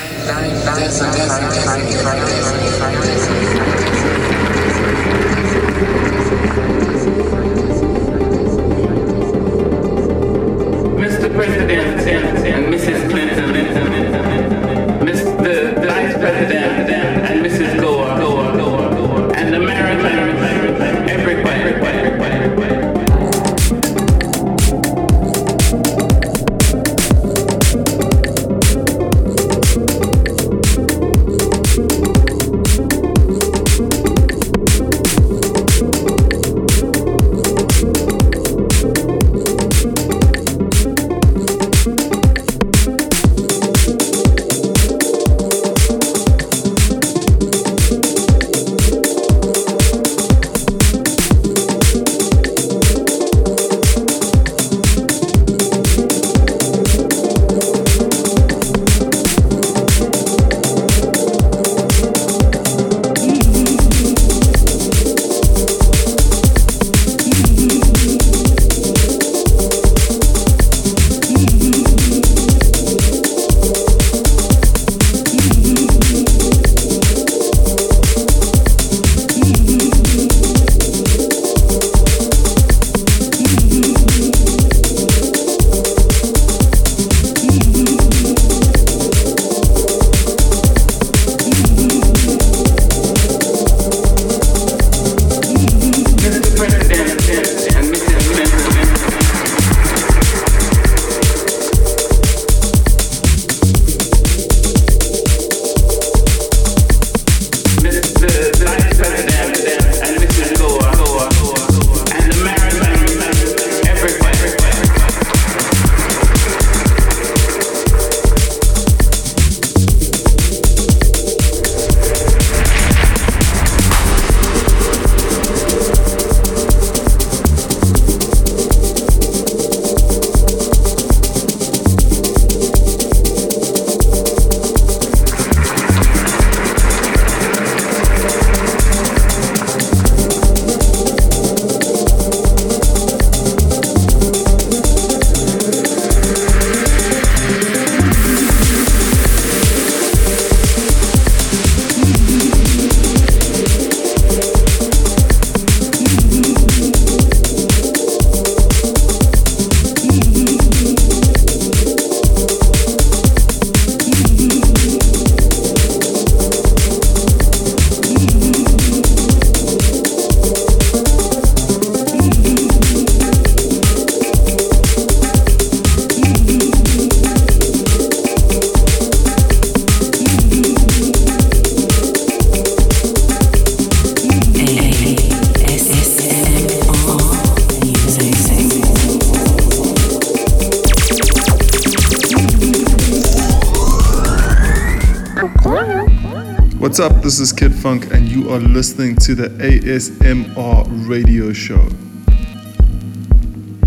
What's up? This is Kid Funk, and you are listening to the ASMR radio show.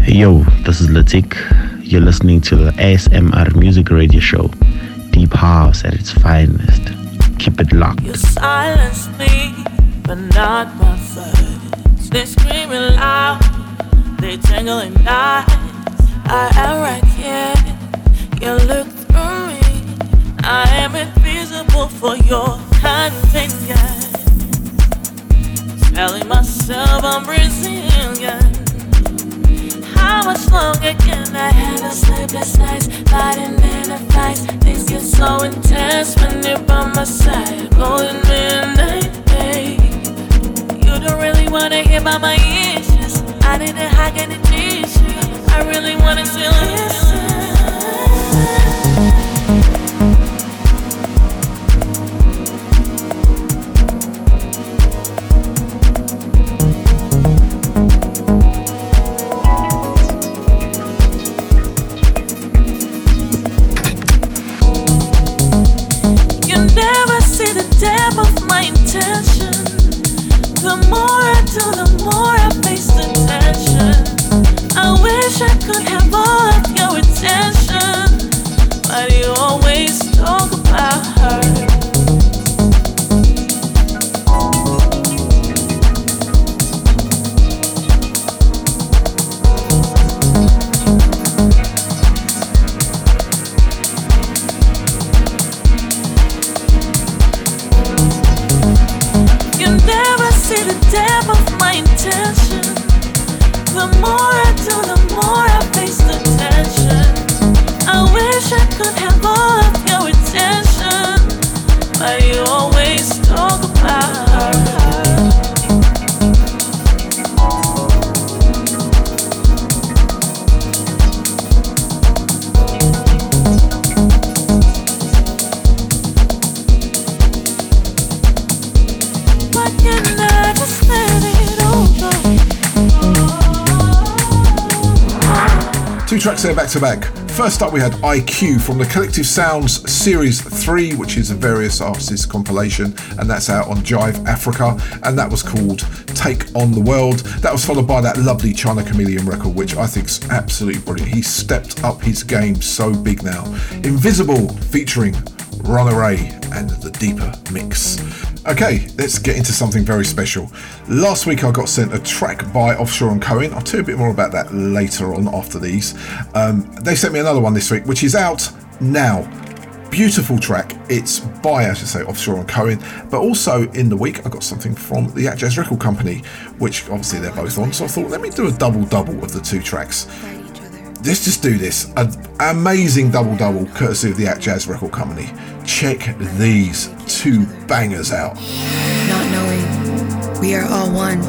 Hey yo, this is Latik. You're listening to the ASMR music radio show. Deep house at its finest. Keep it locked. You silence me, but not my thoughts. They screaming loud, they tangle in eyes. I am right here, you look through me. I am invisible for your myself I'm Brazilian. How much longer can I handle sleepless nights, fighting in a fight? Things get so intense when you're by my side. Golden midnight, babe. You don't really wanna hear about my issues. I to hide any tissue. I really wanna still listen. To back. First up, we had I-Que from the Collective Sounds Series 3, which is a various artists compilation, and that's out on Jive Africa, and that was called Take on the World. That was followed by that lovely China Charmeleon record, which I think is absolutely brilliant. He stepped up his game so big now. Invisible featuring Ron Ray and the Deeper Mix. Okay, let's get into something very special. Last week I got sent a track by Offshore and Coen. I'll tell you a bit more about that later on after these. Um, they sent me another one this week, which is out now. Beautiful track. It's by, I should say, Offshore and Coen. But also in the week, I got something from the Atjazz Record Company, which obviously they're both on. So I thought, let me do a double double of the two tracks. Let's just do this. An amazing double double courtesy of the Atjazz Record Company. Check these two bangers out. not knowing we are all one.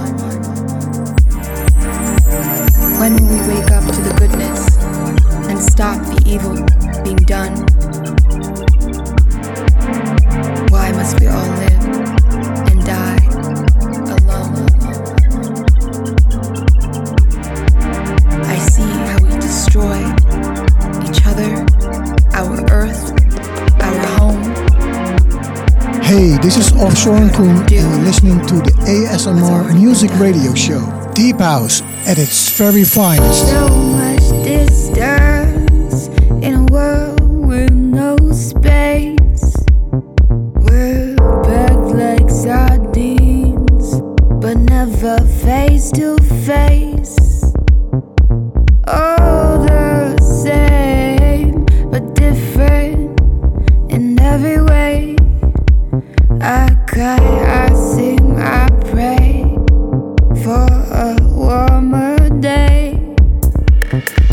When will we wake up to the goodness stop the evil being done? Why must we all live and die alone? I see how we destroy each other, our earth, our home. Hey, this is Offshore and Coen, and you're listening to the ASMR Music Radio Show. Deep House at its very finest. Follow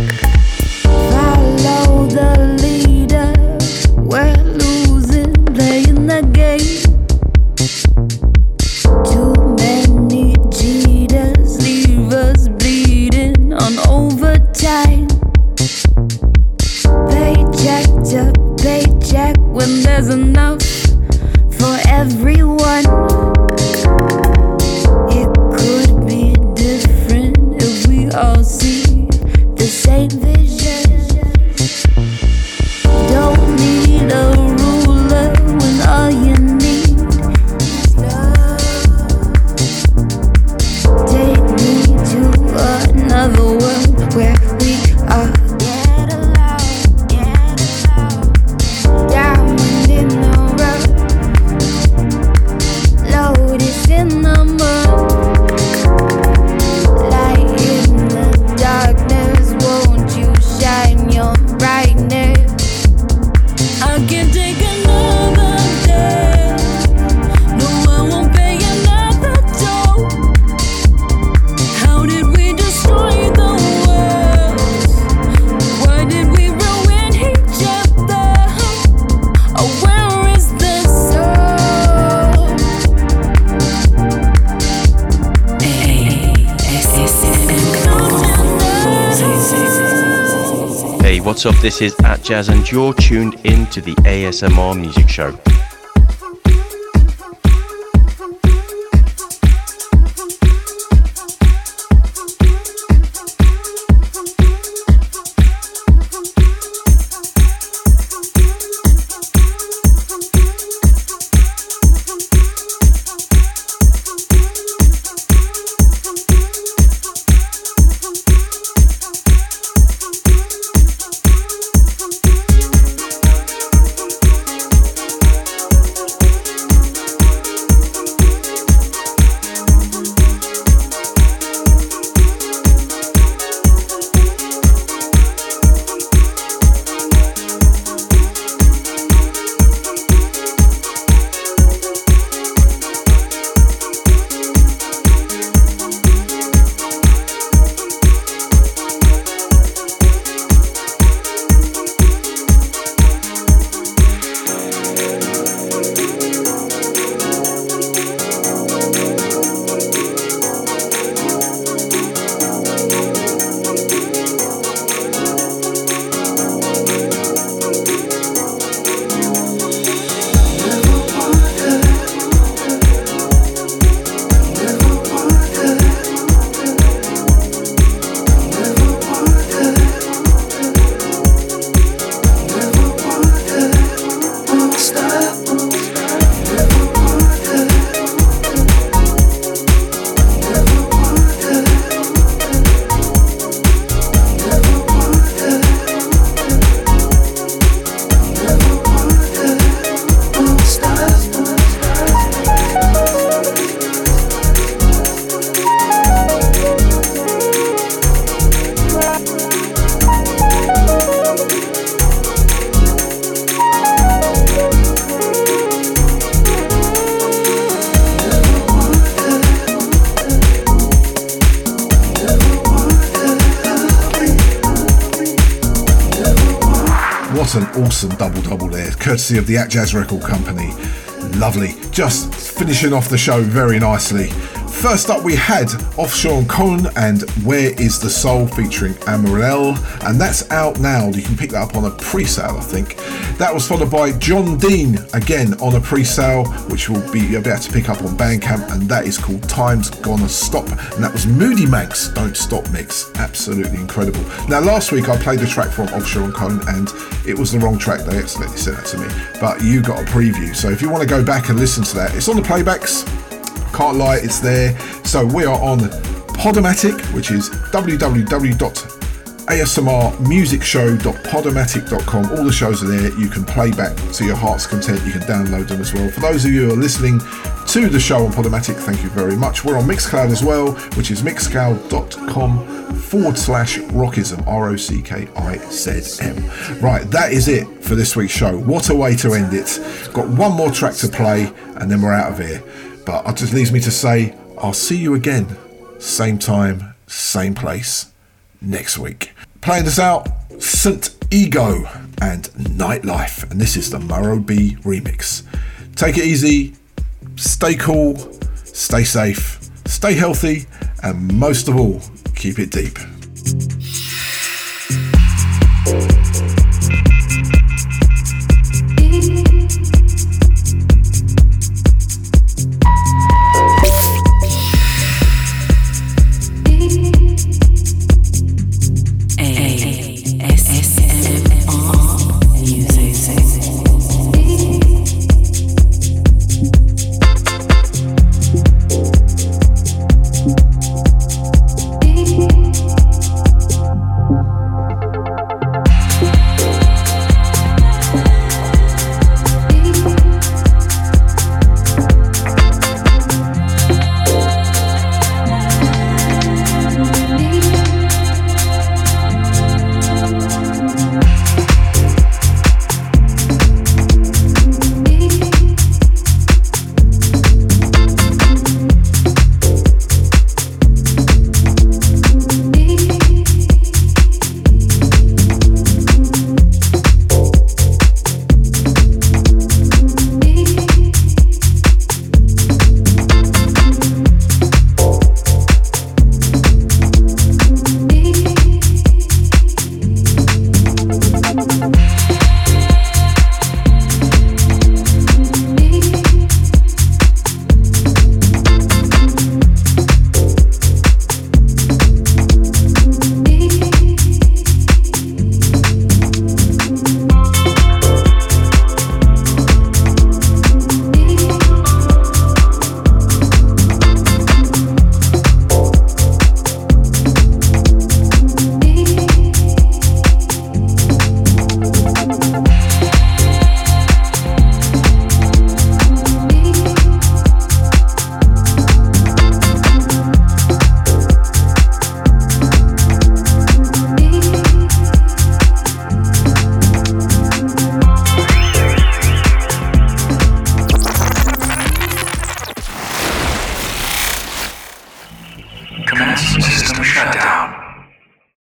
Atjazz, and you're tuned in to the ASMR Music Show. Awesome double double there, courtesy of the Atjazz Record Company. Lovely. Just finishing off the show very nicely. First up, we had Offshore and Coen and Where is the Soul featuring Amarel, and that's out now. You can pick that up on a pre sale, I think. That was followed by John Dean, again on a pre sale, which will be you'll be able to pick up on Bandcamp, and that is called Time's Gonna Stop. And that was Moodymann's Don't Stop Mix. Absolutely incredible. Now, last week I played the track from Offshore and Coen, and it was the wrong track. They accidentally sent that to me, but you got a preview. So if you want to go back and listen to that, it's on the playbacks. Can't lie, it's there. So we are on Podomatic, which is www.asmrmusicshow.podomatic.com. All the shows are there. You can play back to your heart's content. You can download them as well. For those of you who are listening to the show on Podomatic, thank you very much. We're on Mixcloud as well, which is mixcloud.com forward slash rockizm, R O C K I Z M. Right, that is it for this week's show. What a way to end it. Got one more track to play, and then we're out of here. But it just leaves me to say, I'll see you again, same time, same place, next week. Playing this out, St. Ego and Nightlife, and this is the Murrow B remix. Take it easy, stay cool, stay safe, stay healthy, and most of all, keep it deep.